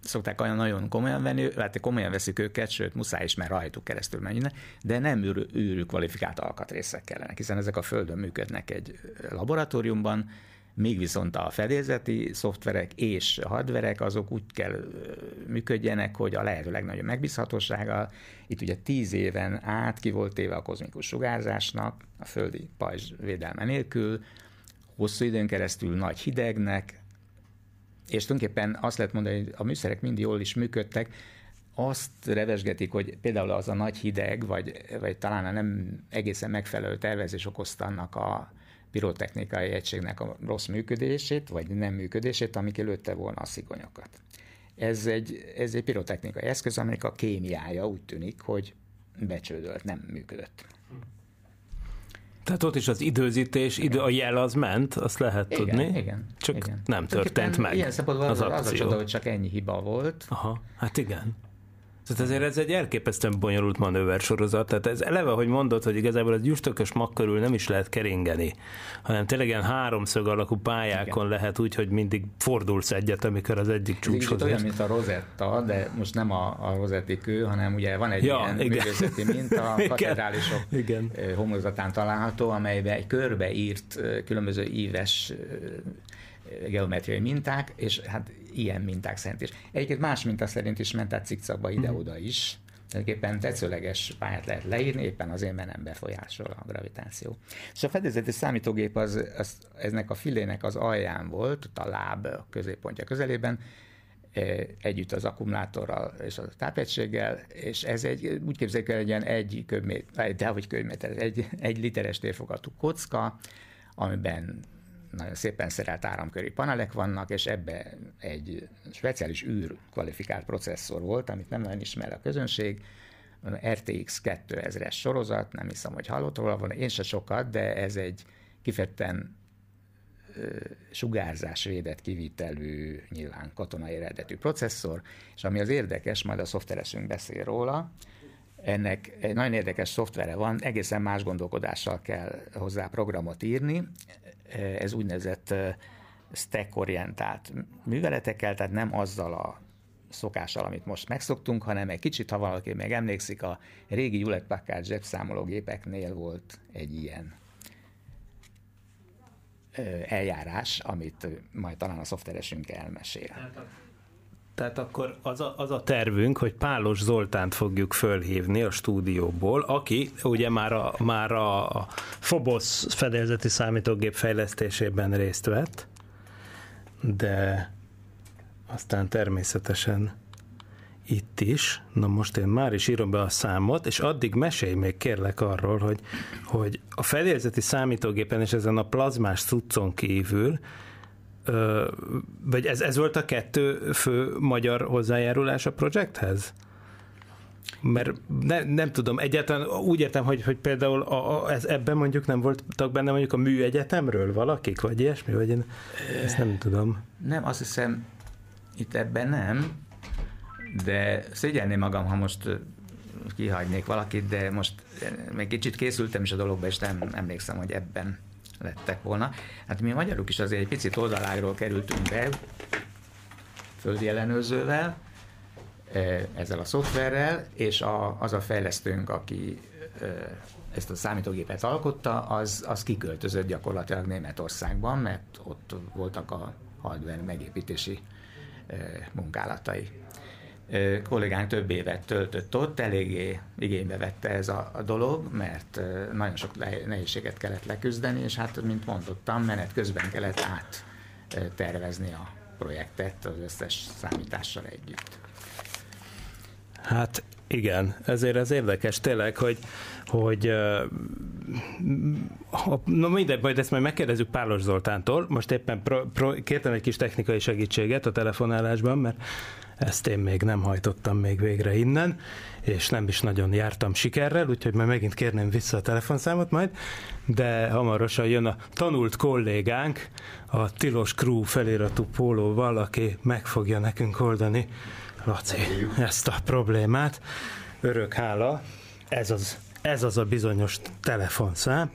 szokták olyan nagyon komolyan venni, hát komolyan veszik őket, sőt, muszáj is, mert rajtuk keresztül menjen, de nem űr, űrű kvalifikált alkatrészek kellenek, hiszen ezek a Földön működnek egy laboratóriumban, Míg viszont a fedélzeti szoftverek és hardverek azok úgy kell működjenek, hogy a lehető legnagyobb megbízhatósággal. Itt ugye tíz éven át ki volt téve a kozmikus sugárzásnak, a földi pajzs védelme nélkül, hosszú időn keresztül nagy hidegnek, és tulajdonképpen azt lehet mondani, hogy a műszerek mind jól is működtek, azt revesgetik, hogy például az a nagy hideg, vagy, vagy talán a nem egészen megfelelő tervezés okozta annak a pirotechnikai egységnek a rossz működését, vagy nem működését, amik előtte volna a szigonyokat. Ez egy, ez egy pirotechnikai eszköz, aminek a kémiája úgy tűnik, hogy becsődölt, nem működött.
Tehát ott is az időzítés, idő, a jel az ment, azt lehet
Igen,
tudni.
igen.
Csak
igen.
nem történt meg
Ilyen szempontból
az
az, az a csoda, hogy csak ennyi hiba volt.
Aha, hát igen. Tehát azért ez egy elképesztően bonyolult manőver sorozat. Tehát ez eleve, hogy mondod, hogy igazából az gyustökös mag körül nem is lehet keringeni, hanem tényleg ilyen háromszög alakú pályákon Igen. lehet úgy, hogy mindig fordulsz egyet, amikor az egyik
Ez
csúcshoz
olyan,
érsz.
mint a rozetta, de most nem a, a rozetti kő, hanem ugye van egy
Ja,
ilyen művészeti minta, a katedrálisok
Igen.
homlokzatán található, amelyben egy körbe írt ö, különböző íves geometriai minták, és hát ilyen minták szerint is. Egyébként más minta szerint is ment át cikcakba ide-oda is. Tulajdonképpen tetszőleges pályát lehet leírni, éppen azért, mert nem befolyásol a gravitáció. És a fedélzeti számítógép az, az, eznek a filének az alján volt, ott a láb a középpontja közelében, eh, együtt az akkumulátorral és a tápegységgel, és ez egy, úgy képzeljük el, egy ilyen egy köbméter, de hogy köbméter, egy, egy literes térfogatú kocka, amiben nagyon szépen szerelt áramköri panelek vannak, és ebbe egy speciális űr kvalifikált processzor volt, amit nem nagyon ismer a közönség, RTX 2000-es sorozat, nem hiszem, hogy hallott róla volna, én se sokat, de ez egy kifejezetten ö, sugárzásvédett kivitelű, nyilván katonai eredetű processzor, és ami az érdekes, majd a szoftveresünk beszél róla, ennek egy nagyon érdekes szoftvere van, egészen más gondolkodással kell hozzá programot írni. Ez úgynevezett stack-orientált műveletekkel, tehát nem azzal a szokással, amit most megszoktunk, hanem egy kicsit, ha valaki még emlékszik, a régi Hewlett Packard zsebszámológépeknél volt egy ilyen ö, eljárás, amit majd talán a szoftveresünk elmesél.
Tehát akkor az a, az a tervünk, hogy Pálos Zoltánt fogjuk fölhívni a stúdióból, aki ugye már a, már a Phobos fedélzeti számítógép fejlesztésében részt vett, de aztán természetesen itt is. Na most én már is írom be a számot, és addig mesélj még kérlek arról, hogy, hogy a fedélzeti számítógépen és ezen a plazmás cuccon kívül vagy ez, ez volt a kettő fő magyar hozzájárulás a projekthez? Mert ne, nem tudom, egyáltalán úgy értem, hogy, hogy például a, a, ez, ebben mondjuk nem voltak benne mondjuk a műegyetemről valakik, vagy ilyesmi, vagy én ezt nem tudom.
Nem, azt hiszem, itt ebben nem, de szégyelném magam, ha most kihagynék valakit, de most még kicsit készültem is a dologba, és nem emlékszem, hogy ebben lettek volna. Hát mi magyarok is azért egy picit oldalágról kerültünk be, földi eh, ezzel a szoftverrel, és a, az a fejlesztőnk, aki eh, ezt a számítógépet alkotta, az, az kiköltözött gyakorlatilag Németországban, mert ott voltak a hardware megépítési eh, munkálatai. Kollégánk több évet töltött ott, eléggé igénybe vette ez a, a dolog, mert nagyon sok nehézséget kellett leküzdeni, és hát, mint mondottam, menet közben kellett át tervezni a projektet az összes számítással együtt.
Hát igen, ezért ez érdekes tényleg, hogy, hogy ha- na mindegy, majd ezt majd megkérdezzük Pálos Zoltántól. Most éppen pro, pro, kértem egy kis technikai segítséget a telefonálásban, mert ezt én még nem hajtottam még végre innen, és nem is nagyon jártam sikerrel, úgyhogy majd megint kérném vissza a telefonszámot majd, de hamarosan jön a tanult kollégánk, a Tilos Crew feliratú pólóval, aki meg fogja nekünk oldani, Laci, ezt a problémát. Örök hála, ez az, ez az a bizonyos telefonszám,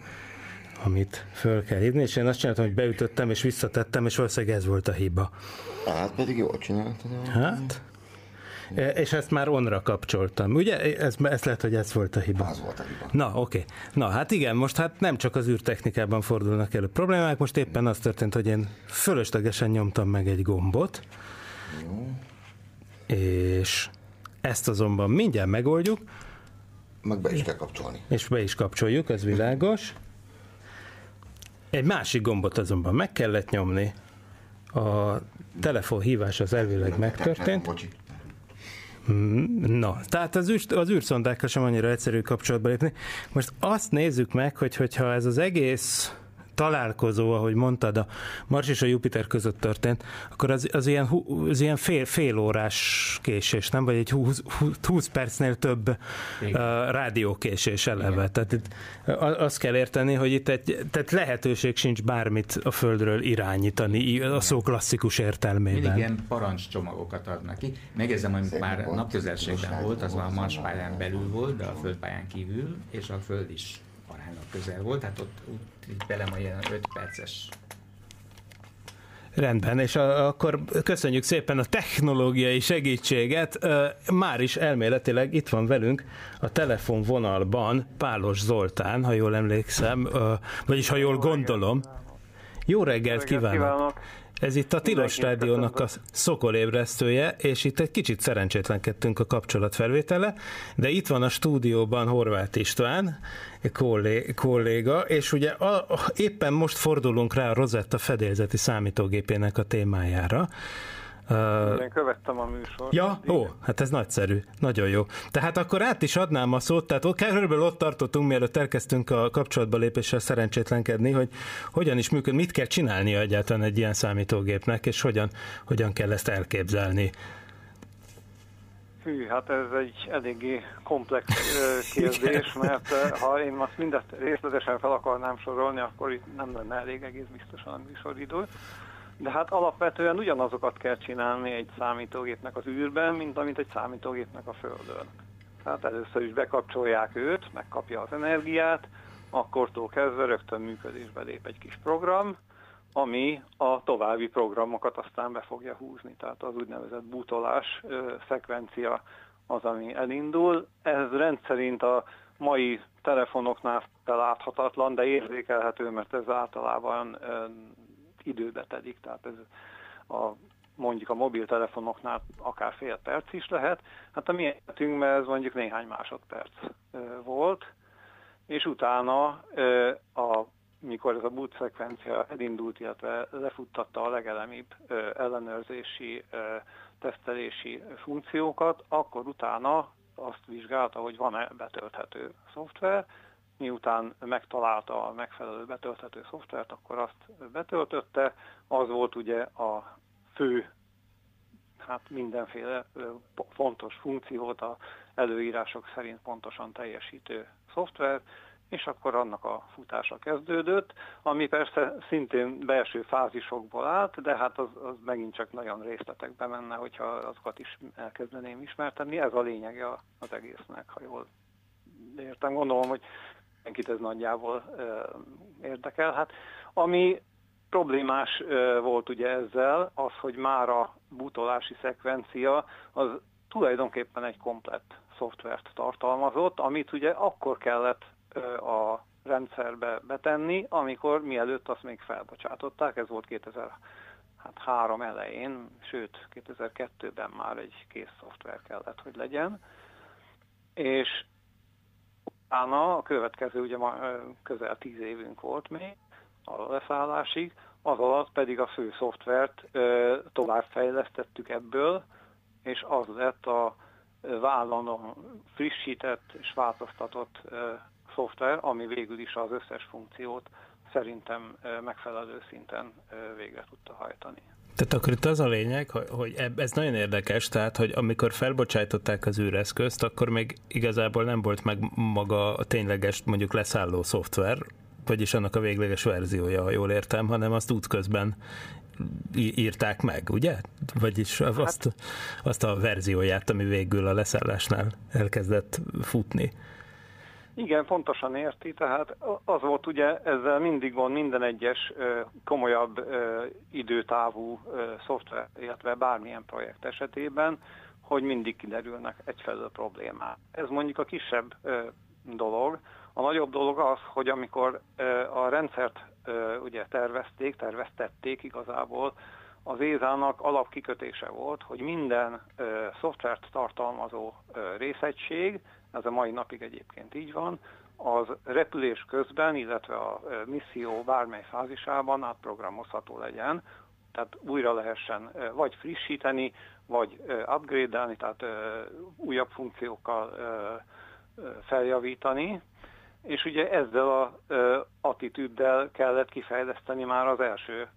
amit föl kell hívni, és én azt csináltam, hogy beütöttem, és visszatettem, és valószínűleg ez volt a hiba.
Hát pedig jól csináltad.
Hát, e, és ezt már onra kapcsoltam. Ugye, ez, ez lehet, hogy ez volt a hiba.
Az volt a hiba.
Na, oké. Na, hát igen, most hát nem csak az űrtechnikában fordulnak elő problémák, most éppen az történt, hogy én fölöslegesen nyomtam meg egy gombot, és ezt azonban mindjárt megoldjuk,
Meg be is kell kapcsolni.
és be is kapcsoljuk, ez világos. Egy másik gombot azonban meg kellett nyomni. A telefonhívás az elvileg megtörtént.
Bocsi.
Na, tehát az, űr, az űrszondákkal sem annyira egyszerű kapcsolatba lépni. Most azt nézzük meg, hogy hogyha ez az egész találkozó, ahogy mondtad, a Mars és a Jupiter között történt, akkor az, az ilyen, az ilyen fél, fél órás késés, nem? Vagy egy 20, 20 percnél több uh, rádiókésés eleve. Tehát azt kell érteni, hogy itt egy, tehát lehetőség sincs bármit a Földről irányítani, a szó klasszikus értelmében.
Mindig ilyen parancscsomagokat adnak ki. Megjegyzem, hogy már napközelségben volt, az már a Mars pályán belül volt, de a Földpályán kívül, és a Föld is aránylag közel volt, tehát ott, ott itt bele majd ilyen 5 perces
Rendben, és a, akkor köszönjük szépen a technológiai segítséget. Már is elméletileg itt van velünk a telefonvonalban Pálos Zoltán, ha jól emlékszem, vagyis ha jól gondolom. Jó reggelt kívánok! Ez itt a Tilos Rádiónak a szokolébresztője, és itt egy kicsit szerencsétlenkedtünk a kapcsolatfelvétele, de itt van a stúdióban Horváth István, kolléga, és ugye a, a, éppen most fordulunk rá a Rosetta fedélzeti számítógépének a témájára,
Uh, Én követtem a műsort.
Ja, ó, hát ez nagyszerű, nagyon jó. Tehát akkor át is adnám a szót, tehát ott, körülbelül ott tartottunk, mielőtt elkezdtünk a kapcsolatba lépéssel szerencsétlenkedni, hogy hogyan is működik, mit kell csinálnia egyáltalán egy ilyen számítógépnek, és hogyan, hogyan kell ezt elképzelni.
Hű, hát ez egy eléggé komplex kérdés, mert ha én azt mindezt részletesen fel akarnám sorolni, akkor itt nem lenne elég egész biztosan a műsoridő. De hát alapvetően ugyanazokat kell csinálni egy számítógépnek az űrben, mint amit egy számítógépnek a Földön. Tehát először is bekapcsolják őt, megkapja az energiát, akkortól kezdve rögtön működésbe lép egy kis program, ami a további programokat aztán be fogja húzni. Tehát az úgynevezett butolás ö, szekvencia az, ami elindul. Ez rendszerint a mai telefonoknál láthatatlan, de érzékelhető, mert ez általában időbe telik, tehát ez a, mondjuk a mobiltelefonoknál akár fél perc is lehet. Hát a mi esetünkben ez mondjuk néhány másodperc volt, és utána a mikor ez a boot szekvencia elindult, illetve lefuttatta a legelemibb ellenőrzési, tesztelési funkciókat, akkor utána azt vizsgálta, hogy van-e betölthető szoftver, miután megtalálta a megfelelő betölthető szoftvert, akkor azt betöltötte. Az volt ugye a fő, hát mindenféle fontos funkciót a előírások szerint pontosan teljesítő szoftver, és akkor annak a futása kezdődött, ami persze szintén belső fázisokból állt, de hát az, az megint csak nagyon részletekbe menne, hogyha azokat is elkezdeném ismertetni. Ez a lényege az egésznek, ha jól értem. Gondolom, hogy mindenkit ez nagyjából érdekel. Hát, ami problémás volt ugye ezzel, az, hogy már a butolási szekvencia az tulajdonképpen egy komplett szoftvert tartalmazott, amit ugye akkor kellett a rendszerbe betenni, amikor mielőtt azt még felbocsátották, ez volt 2003 elején, sőt 2002-ben már egy kész szoftver kellett, hogy legyen. És utána a következő, ugye ma közel tíz évünk volt még a leszállásig, az alatt pedig a fő szoftvert továbbfejlesztettük ebből, és az lett a vállalon frissített és változtatott szoftver, ami végül is az összes funkciót szerintem megfelelő szinten végre tudta hajtani.
Tehát akkor itt az a lényeg, hogy ez nagyon érdekes, tehát, hogy amikor felbocsájtották az űreszközt, akkor még igazából nem volt meg maga a tényleges, mondjuk leszálló szoftver, vagyis annak a végleges verziója, ha jól értem, hanem azt útközben írták meg, ugye? Vagyis azt, hát- azt a verzióját, ami végül a leszállásnál elkezdett futni.
Igen, pontosan érti, tehát az volt ugye, ezzel mindig van minden egyes komolyabb időtávú szoftver, illetve bármilyen projekt esetében, hogy mindig kiderülnek egyfelől problémák. Ez mondjuk a kisebb dolog. A nagyobb dolog az, hogy amikor a rendszert ugye tervezték, terveztették igazából, az Ézának alapkikötése volt, hogy minden szoftvert tartalmazó részegység, ez a mai napig egyébként így van, az repülés közben, illetve a misszió bármely fázisában átprogramozható legyen, tehát újra lehessen vagy frissíteni, vagy upgrade-elni, tehát újabb funkciókkal feljavítani, és ugye ezzel a attitűddel kellett kifejleszteni már az első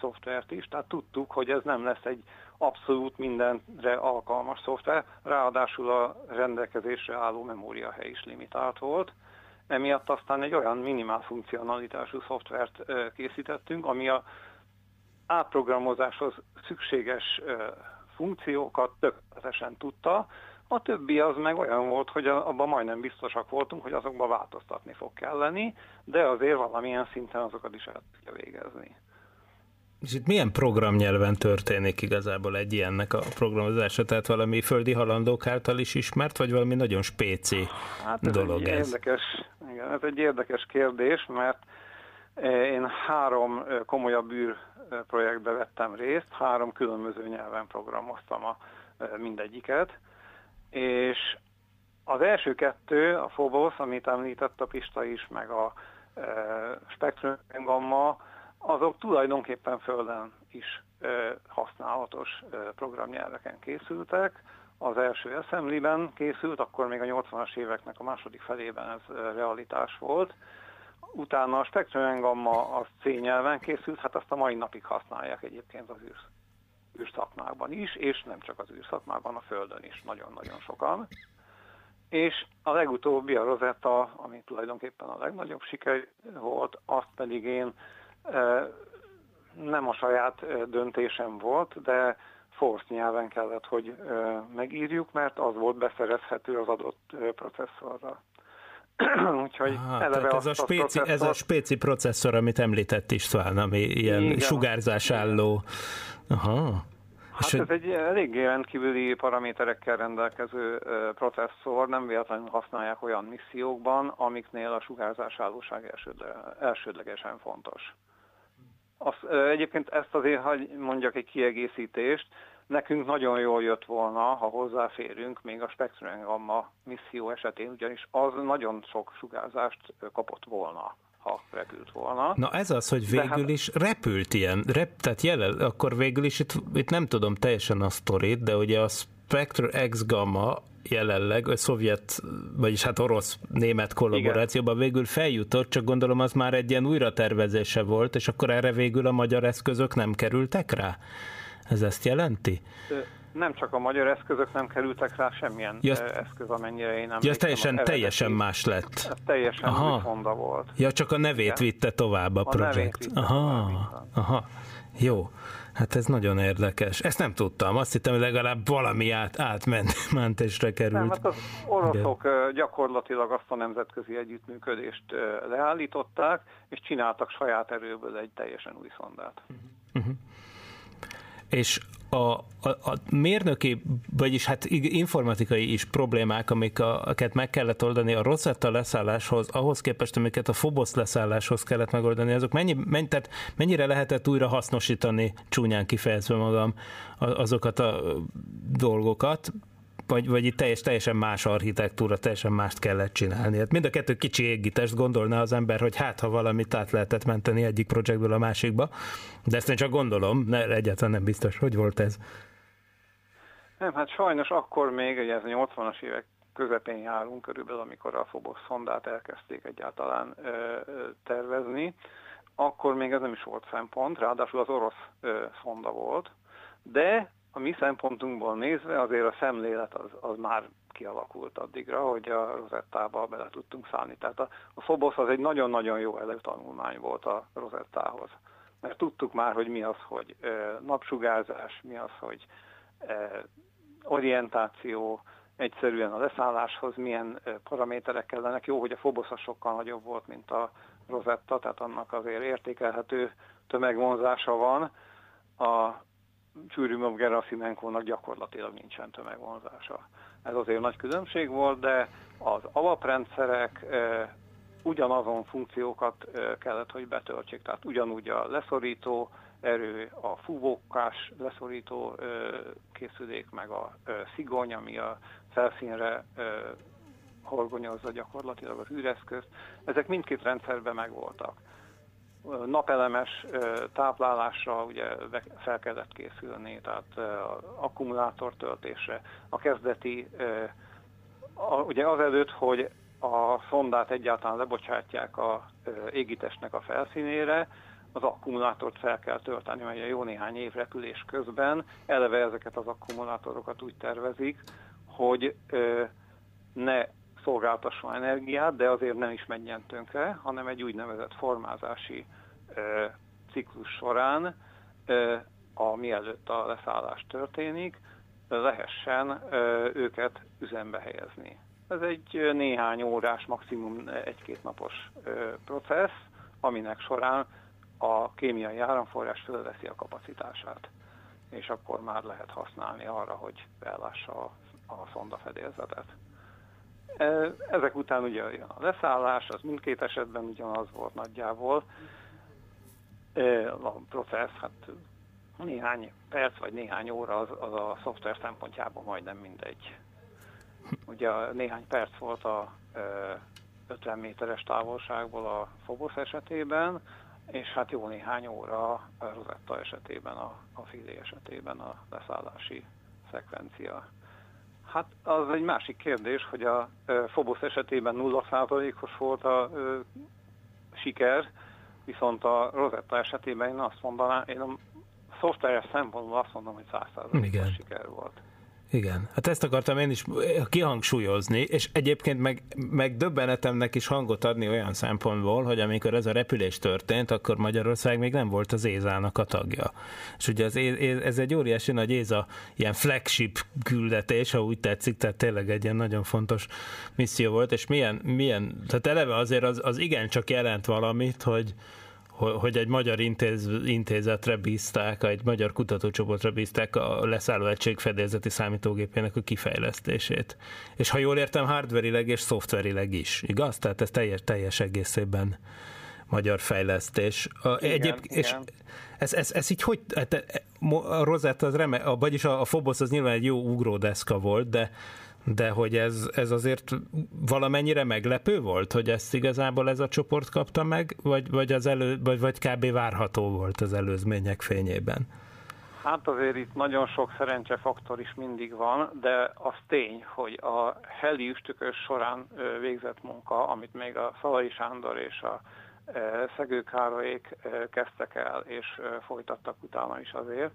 szoftvert is, tehát tudtuk, hogy ez nem lesz egy abszolút mindenre alkalmas szoftver, ráadásul a rendelkezésre álló memóriahely is limitált volt, emiatt aztán egy olyan minimál funkcionalitású szoftvert készítettünk, ami a átprogramozáshoz szükséges funkciókat tökéletesen tudta, a többi az meg olyan volt, hogy abban majdnem biztosak voltunk, hogy azokban változtatni fog kelleni, de azért valamilyen szinten azokat is el tudja végezni.
És itt milyen programnyelven történik igazából egy ilyennek a programozása? Tehát valami földi halandók által is ismert, vagy valami nagyon spéci hát ez dolog
egy
ez?
Érdekes, igen, ez egy érdekes kérdés, mert én három komolyabb űr projektbe vettem részt, három különböző nyelven programoztam a mindegyiket, és az első kettő, a Phobos, amit említett a Pista is, meg a e, Spectrum Gamma, azok tulajdonképpen Földön is használatos programnyelveken készültek. Az első Assembly-ben készült, akkor még a 80-as éveknek a második felében ez realitás volt. Utána a Spectrum Gamma az C nyelven készült, hát azt a mai napig használják egyébként az űr űrszakmákban is, és nem csak az űrszakmákban, a Földön is nagyon-nagyon sokan. És a legutóbbi a Rosetta, ami tulajdonképpen a legnagyobb siker volt, azt pedig én nem a saját döntésem volt, de Force nyelven kellett, hogy megírjuk, mert az volt beszerezhető az adott processzorra.
Úgyhogy ah, eleve ez, a spéci, a ez a spéci processzor, amit említett István, ami ilyen Igen, sugárzás álló. Aha.
Hát és ez egy eléggé rendkívüli paraméterekkel rendelkező processzor, nem véletlenül használják olyan missziókban, amiknél a sugárzás állóság elsődlegesen fontos. Az, egyébként ezt azért, hogy mondjak egy kiegészítést, nekünk nagyon jól jött volna, ha hozzáférünk még a Spectrum Gamma misszió esetén, ugyanis az nagyon sok sugárzást kapott volna ha repült volna.
Na ez az, hogy végül hát... is repült ilyen, rep, tehát jelen, akkor végül is itt, itt nem tudom teljesen a sztorit, de ugye a Spectre X Gamma jelenleg a szovjet, vagyis hát orosz-német kollaborációban Igen. végül feljutott, csak gondolom az már egy ilyen újratervezése volt, és akkor erre végül a magyar eszközök nem kerültek rá? Ez ezt jelenti?
nem csak a magyar eszközök nem kerültek rá, semmilyen ja, eszköz, amennyire én nem
Ja, teljesen, teljesen más lett.
Ez teljesen aha. Honda volt.
Ja, csak a nevét Igen. vitte tovább a, a projekt. Aha, tovább, aha. Jó. Hát ez nagyon érdekes. Ezt nem tudtam. Azt hittem, hogy legalább valami át, átmentésre került. Nem,
hát az oroszok Igen. gyakorlatilag azt a nemzetközi együttműködést leállították, és csináltak saját erőből egy teljesen új szondát. Uh-huh.
És a, a, a mérnöki, vagyis hát informatikai is problémák, amiket meg kellett oldani a Rosetta leszálláshoz, ahhoz képest, amiket a Phobos leszálláshoz kellett megoldani, azok mennyi, mennyi, tehát mennyire lehetett újra hasznosítani, csúnyán kifejezve magam, azokat a dolgokat, vagy, vagy itt teljes, teljesen más architektúra, teljesen mást kellett csinálni. Hát mind a kettő kicsi égítést gondolná az ember, hogy hát, ha valamit át lehetett menteni egyik projektből a másikba, de ezt én csak gondolom, ne, egyáltalán nem biztos, hogy volt ez.
Nem, hát sajnos akkor még, ugye ez 80-as évek közepén járunk körülbelül, amikor a Phobos szondát elkezdték egyáltalán ö, tervezni, akkor még ez nem is volt szempont, ráadásul az orosz ö, szonda volt, de a mi szempontunkból nézve azért a szemlélet az, az már kialakult addigra, hogy a rozettába bele tudtunk szállni. Tehát a, a Phobos az egy nagyon-nagyon jó előtanulmány volt a rozettához. Mert tudtuk már, hogy mi az, hogy ö, napsugárzás, mi az, hogy ö, orientáció, egyszerűen a leszálláshoz milyen paraméterek kellenek. Jó, hogy a Phobos sokkal nagyobb volt, mint a rozetta, tehát annak azért értékelhető tömegvonzása van. A Csűrűmöv Gerasimenkónak gyakorlatilag nincsen tömegvonzása. Ez azért nagy különbség volt, de az alaprendszerek ugyanazon funkciókat kellett, hogy betöltsék. Tehát ugyanúgy a leszorító erő, a fúvókás leszorító készülék, meg a szigony, ami a felszínre horgonyozza gyakorlatilag az űreszközt. Ezek mindkét rendszerben megvoltak napelemes táplálásra ugye fel kellett készülni, tehát akkumulátor töltésre. A kezdeti, ugye azelőtt, hogy a szondát egyáltalán lebocsátják a égitestnek a felszínére, az akkumulátort fel kell tölteni, mert jó néhány év repülés közben eleve ezeket az akkumulátorokat úgy tervezik, hogy ne szolgáltasson energiát, de azért nem is menjen tönkre, hanem egy úgynevezett formázási ciklus során, a mielőtt a leszállás történik, lehessen őket üzembe helyezni. Ez egy néhány órás, maximum egy-két napos processz, aminek során a kémiai áramforrás fölveszi a kapacitását, és akkor már lehet használni arra, hogy ellássa a, a szondafedélzetet. Ezek után ugye a leszállás, az mindkét esetben ugyanaz volt nagyjából. A processz, hát néhány perc vagy néhány óra az, az a szoftver szempontjából majdnem mindegy. Ugye néhány perc volt a 50 méteres távolságból a Phobos esetében, és hát jó néhány óra a Rosetta esetében, a, a Fili esetében a leszállási szekvencia. Hát az egy másik kérdés, hogy a Phobos esetében 0%-os volt a ö, siker, viszont a Rosetta esetében én azt mondanám, én a szoftveres szempontból azt mondom, hogy 100%-os siker volt.
Igen, hát ezt akartam én is kihangsúlyozni, és egyébként meg, meg döbbenetemnek is hangot adni olyan szempontból, hogy amikor ez a repülés történt, akkor Magyarország még nem volt az Ézának a tagja. És ugye az, ez egy óriási nagy Éza ilyen flagship küldetés, ha úgy tetszik, tehát tényleg egy ilyen nagyon fontos misszió volt, és milyen, milyen tehát eleve azért az, az igencsak jelent valamit, hogy, hogy egy magyar intéz, intézetre bízták, egy magyar kutatócsoportra bízták a leszálló egység fedélzeti számítógépének a kifejlesztését. És ha jól értem, hardverileg és szoftverileg is, igaz? Tehát ez teljes, teljes egészében magyar fejlesztés.
Igen, Egyéb, igen. És
ez, ez, ez így hogy, hát, a Rosetta az reme, vagyis a, a Phobos az nyilván egy jó ugródeszka volt, de de hogy ez, ez azért valamennyire meglepő volt, hogy ezt igazából ez a csoport kapta meg, vagy, vagy, az elő, vagy, vagy kb. várható volt az előzmények fényében?
Hát azért itt nagyon sok szerencsefaktor is mindig van, de az tény, hogy a heli üstökös során végzett munka, amit még a Szalai Sándor és a Szegő Károlyék kezdtek el, és folytattak utána is azért,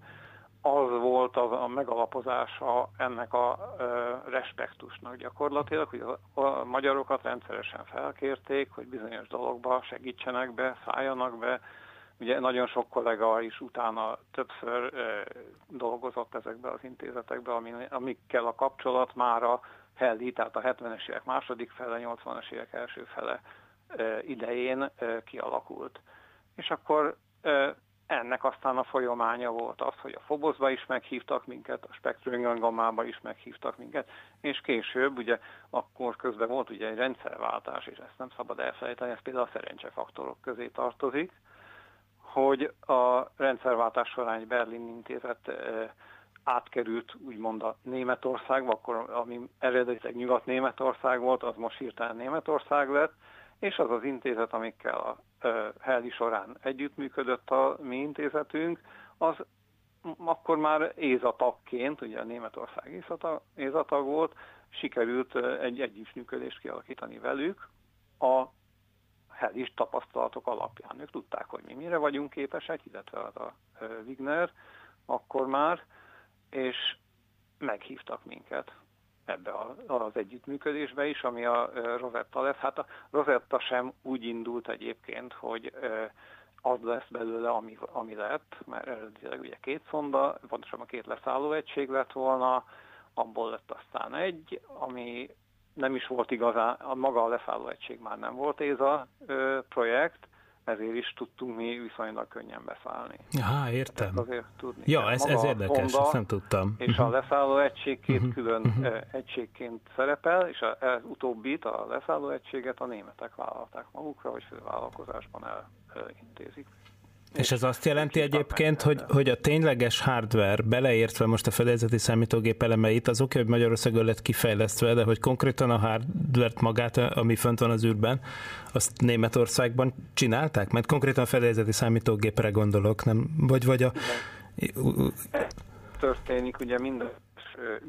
az volt az a megalapozása ennek a ö, respektusnak gyakorlatilag, hogy a, a magyarokat rendszeresen felkérték, hogy bizonyos dologba segítsenek be, szálljanak be. Ugye nagyon sok kollega is utána többször dolgozott ezekbe az intézetekbe, ami, amikkel a kapcsolat már a Helli, tehát a 70-es évek második fele, 80-as évek első fele ö, idején kialakult. És akkor ennek aztán a folyamánya volt az, hogy a Foboszba is meghívtak minket, a Spektrum is meghívtak minket, és később, ugye akkor közben volt ugye egy rendszerváltás, és ezt nem szabad elfelejteni, ez például a szerencsefaktorok közé tartozik, hogy a rendszerváltás során egy Berlin intézet átkerült úgymond a Németországba, akkor ami eredetileg Nyugat-Németország volt, az most hirtelen Németország lett, és az az intézet, amikkel a Helli során együttműködött a mi intézetünk, az akkor már ézatagként, ugye a Németország ézatag volt, sikerült egy együttműködést kialakítani velük a helis tapasztalatok alapján. Ők tudták, hogy mi mire vagyunk képesek, illetve az a Wigner akkor már, és meghívtak minket ebbe az együttműködésbe is, ami a Rosetta lesz. Hát a Rosetta sem úgy indult egyébként, hogy az lesz belőle, ami, ami lett, mert eredetileg ugye két szonda, pontosabban két leszálló egység lett volna, abból lett aztán egy, ami nem is volt igazán, a maga a leszálló egység már nem volt ez a projekt, ezért is tudtunk mi viszonylag könnyen beszállni.
Aha, értem. azért tudni ja, ez, ez érdekes, ezt nem tudtam.
És a leszálló egység két uh-huh. külön uh-huh. egységként szerepel, és az utóbbit, a leszálló egységet a németek vállalták magukra, hogy fővállalkozásban elintézik.
És ez azt jelenti egyébként, hogy, hogy a tényleges hardware, beleértve most a fedélzeti számítógép elemeit, az oké, hogy Magyarországon lett kifejlesztve, de hogy konkrétan a hardware magát, ami fönt van az űrben, azt Németországban csinálták? Mert konkrétan a fedélzeti számítógépre gondolok, nem? Vagy, vagy a...
Történik ugye minden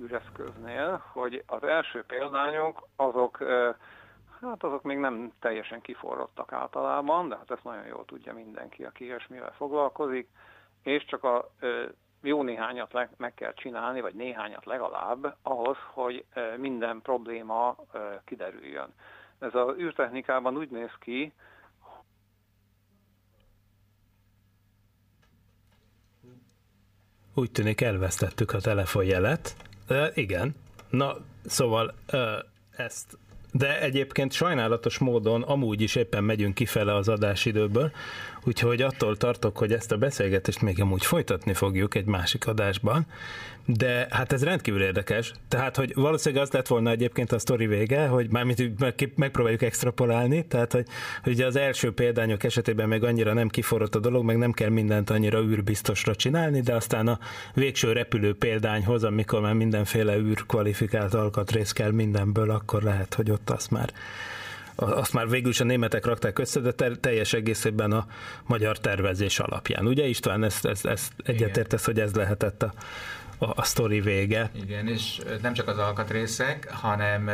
űreszköznél, hogy az első példányok azok hát azok még nem teljesen kiforrottak általában, de hát ezt nagyon jól tudja mindenki, aki ilyesmivel foglalkozik, és csak a jó néhányat meg kell csinálni, vagy néhányat legalább, ahhoz, hogy minden probléma kiderüljön. Ez az űrtechnikában úgy néz ki,
Úgy tűnik elvesztettük a telefonjelet. E, igen. Na, szóval e, ezt de egyébként sajnálatos módon amúgy is éppen megyünk kifele az adásidőből, úgyhogy attól tartok, hogy ezt a beszélgetést még amúgy folytatni fogjuk egy másik adásban, de hát ez rendkívül érdekes. Tehát, hogy valószínűleg az lett volna egyébként a sztori vége, hogy mármint megpróbáljuk extrapolálni, tehát, hogy, hogy az első példányok esetében még annyira nem kiforrott a dolog, meg nem kell mindent annyira űrbiztosra csinálni, de aztán a végső repülő példányhoz, amikor már mindenféle űr kvalifikált alkatrész kell mindenből, akkor lehet, hogy ott azt már azt már végül is a németek rakták össze, de teljes egészében a magyar tervezés alapján. Ugye István, ezt, ezt, ezt egyetértesz, hogy ez lehetett a, a, a sztori vége.
Igen, és nem csak az alkatrészek, hanem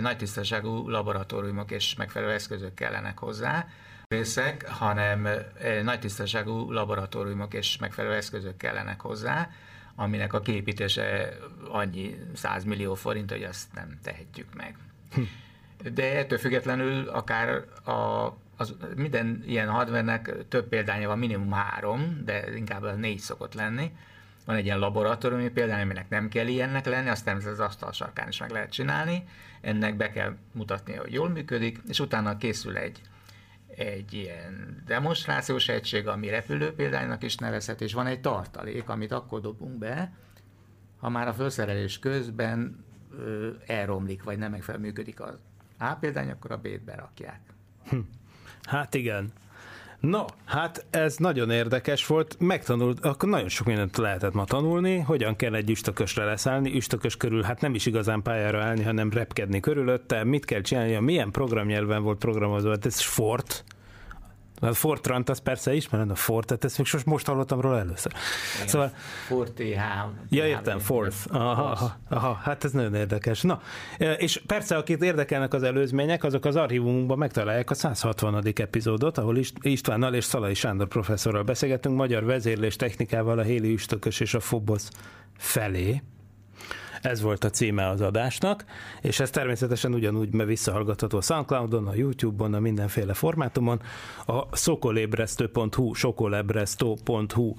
nagy tisztaságú laboratóriumok és megfelelő eszközök kellenek hozzá, részek, hanem nagy tisztaságú laboratóriumok és megfelelő eszközök kellenek hozzá, aminek a képítése annyi 100 millió forint, hogy azt nem tehetjük meg. Hm. De ettől függetlenül akár a, az, minden ilyen hardware több példánya van, minimum három, de inkább négy szokott lenni, van egy ilyen laboratóriumi példány, aminek nem kell ilyennek lenni, azt természetesen az asztal sarkán is meg lehet csinálni, ennek be kell mutatni, hogy jól működik, és utána készül egy, egy ilyen demonstrációs egység, ami repülő példánynak is nevezhet, és van egy tartalék, amit akkor dobunk be, ha már a felszerelés közben ö, elromlik, vagy nem megfelelően működik az A példány, akkor a B-t berakják. Hm.
Hát igen. No, hát ez nagyon érdekes volt, megtanult, akkor nagyon sok mindent lehetett ma tanulni, hogyan kell egy üstökösre leszállni, üstökös körül hát nem is igazán pályára állni, hanem repkedni körülötte, mit kell csinálni, milyen programnyelven volt programozva, hát ez Fort, a Fortrant az persze ismerem, a Fortet, ezt még most, most hallottam róla először.
Igen, szóval, Fort TH.
Ja, értem, Forth. Aha, aha, aha, hát ez nagyon érdekes. Na, e, és persze, akit érdekelnek az előzmények, azok az archívumunkban megtalálják a 160. epizódot, ahol Istvánnal és Szalai Sándor professzorral beszélgetünk magyar vezérlés technikával a Héli Üstökös és a Fobosz felé. Ez volt a címe az adásnak, és ez természetesen ugyanúgy visszahallgatható a Soundcloudon, a YouTube-on, a mindenféle formátumon. A szokolébresztő.hu, sokolebresztő.hu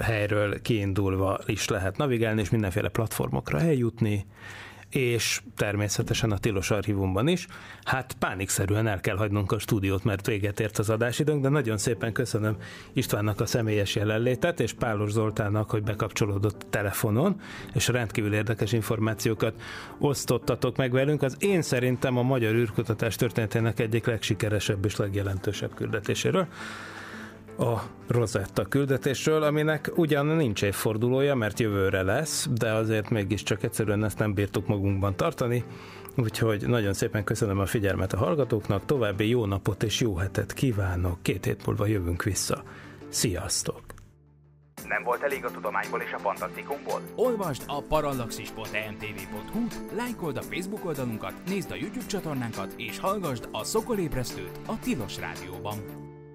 helyről kiindulva is lehet navigálni, és mindenféle platformokra eljutni és természetesen a Tilos archívumban is. Hát pánikszerűen el kell hagynunk a stúdiót, mert véget ért az adásidőnk, de nagyon szépen köszönöm Istvánnak a személyes jelenlétet, és Pálos Zoltánnak, hogy bekapcsolódott telefonon, és rendkívül érdekes információkat osztottatok meg velünk. Az én szerintem a magyar űrkutatás történetének egyik legsikeresebb és legjelentősebb küldetéséről a Rosetta küldetésről, aminek ugyan nincs évfordulója, mert jövőre lesz, de azért mégiscsak egyszerűen ezt nem bírtuk magunkban tartani, úgyhogy nagyon szépen köszönöm a figyelmet a hallgatóknak, további jó napot és jó hetet kívánok, két hét múlva jövünk vissza. Sziasztok!
Nem volt elég a tudományból és a fantasztikumból?
Olvasd a parallaxis.emtv.hu, lájkold a Facebook oldalunkat, nézd a YouTube csatornánkat, és hallgassd a Szokolébresztőt a Tilos Rádióban.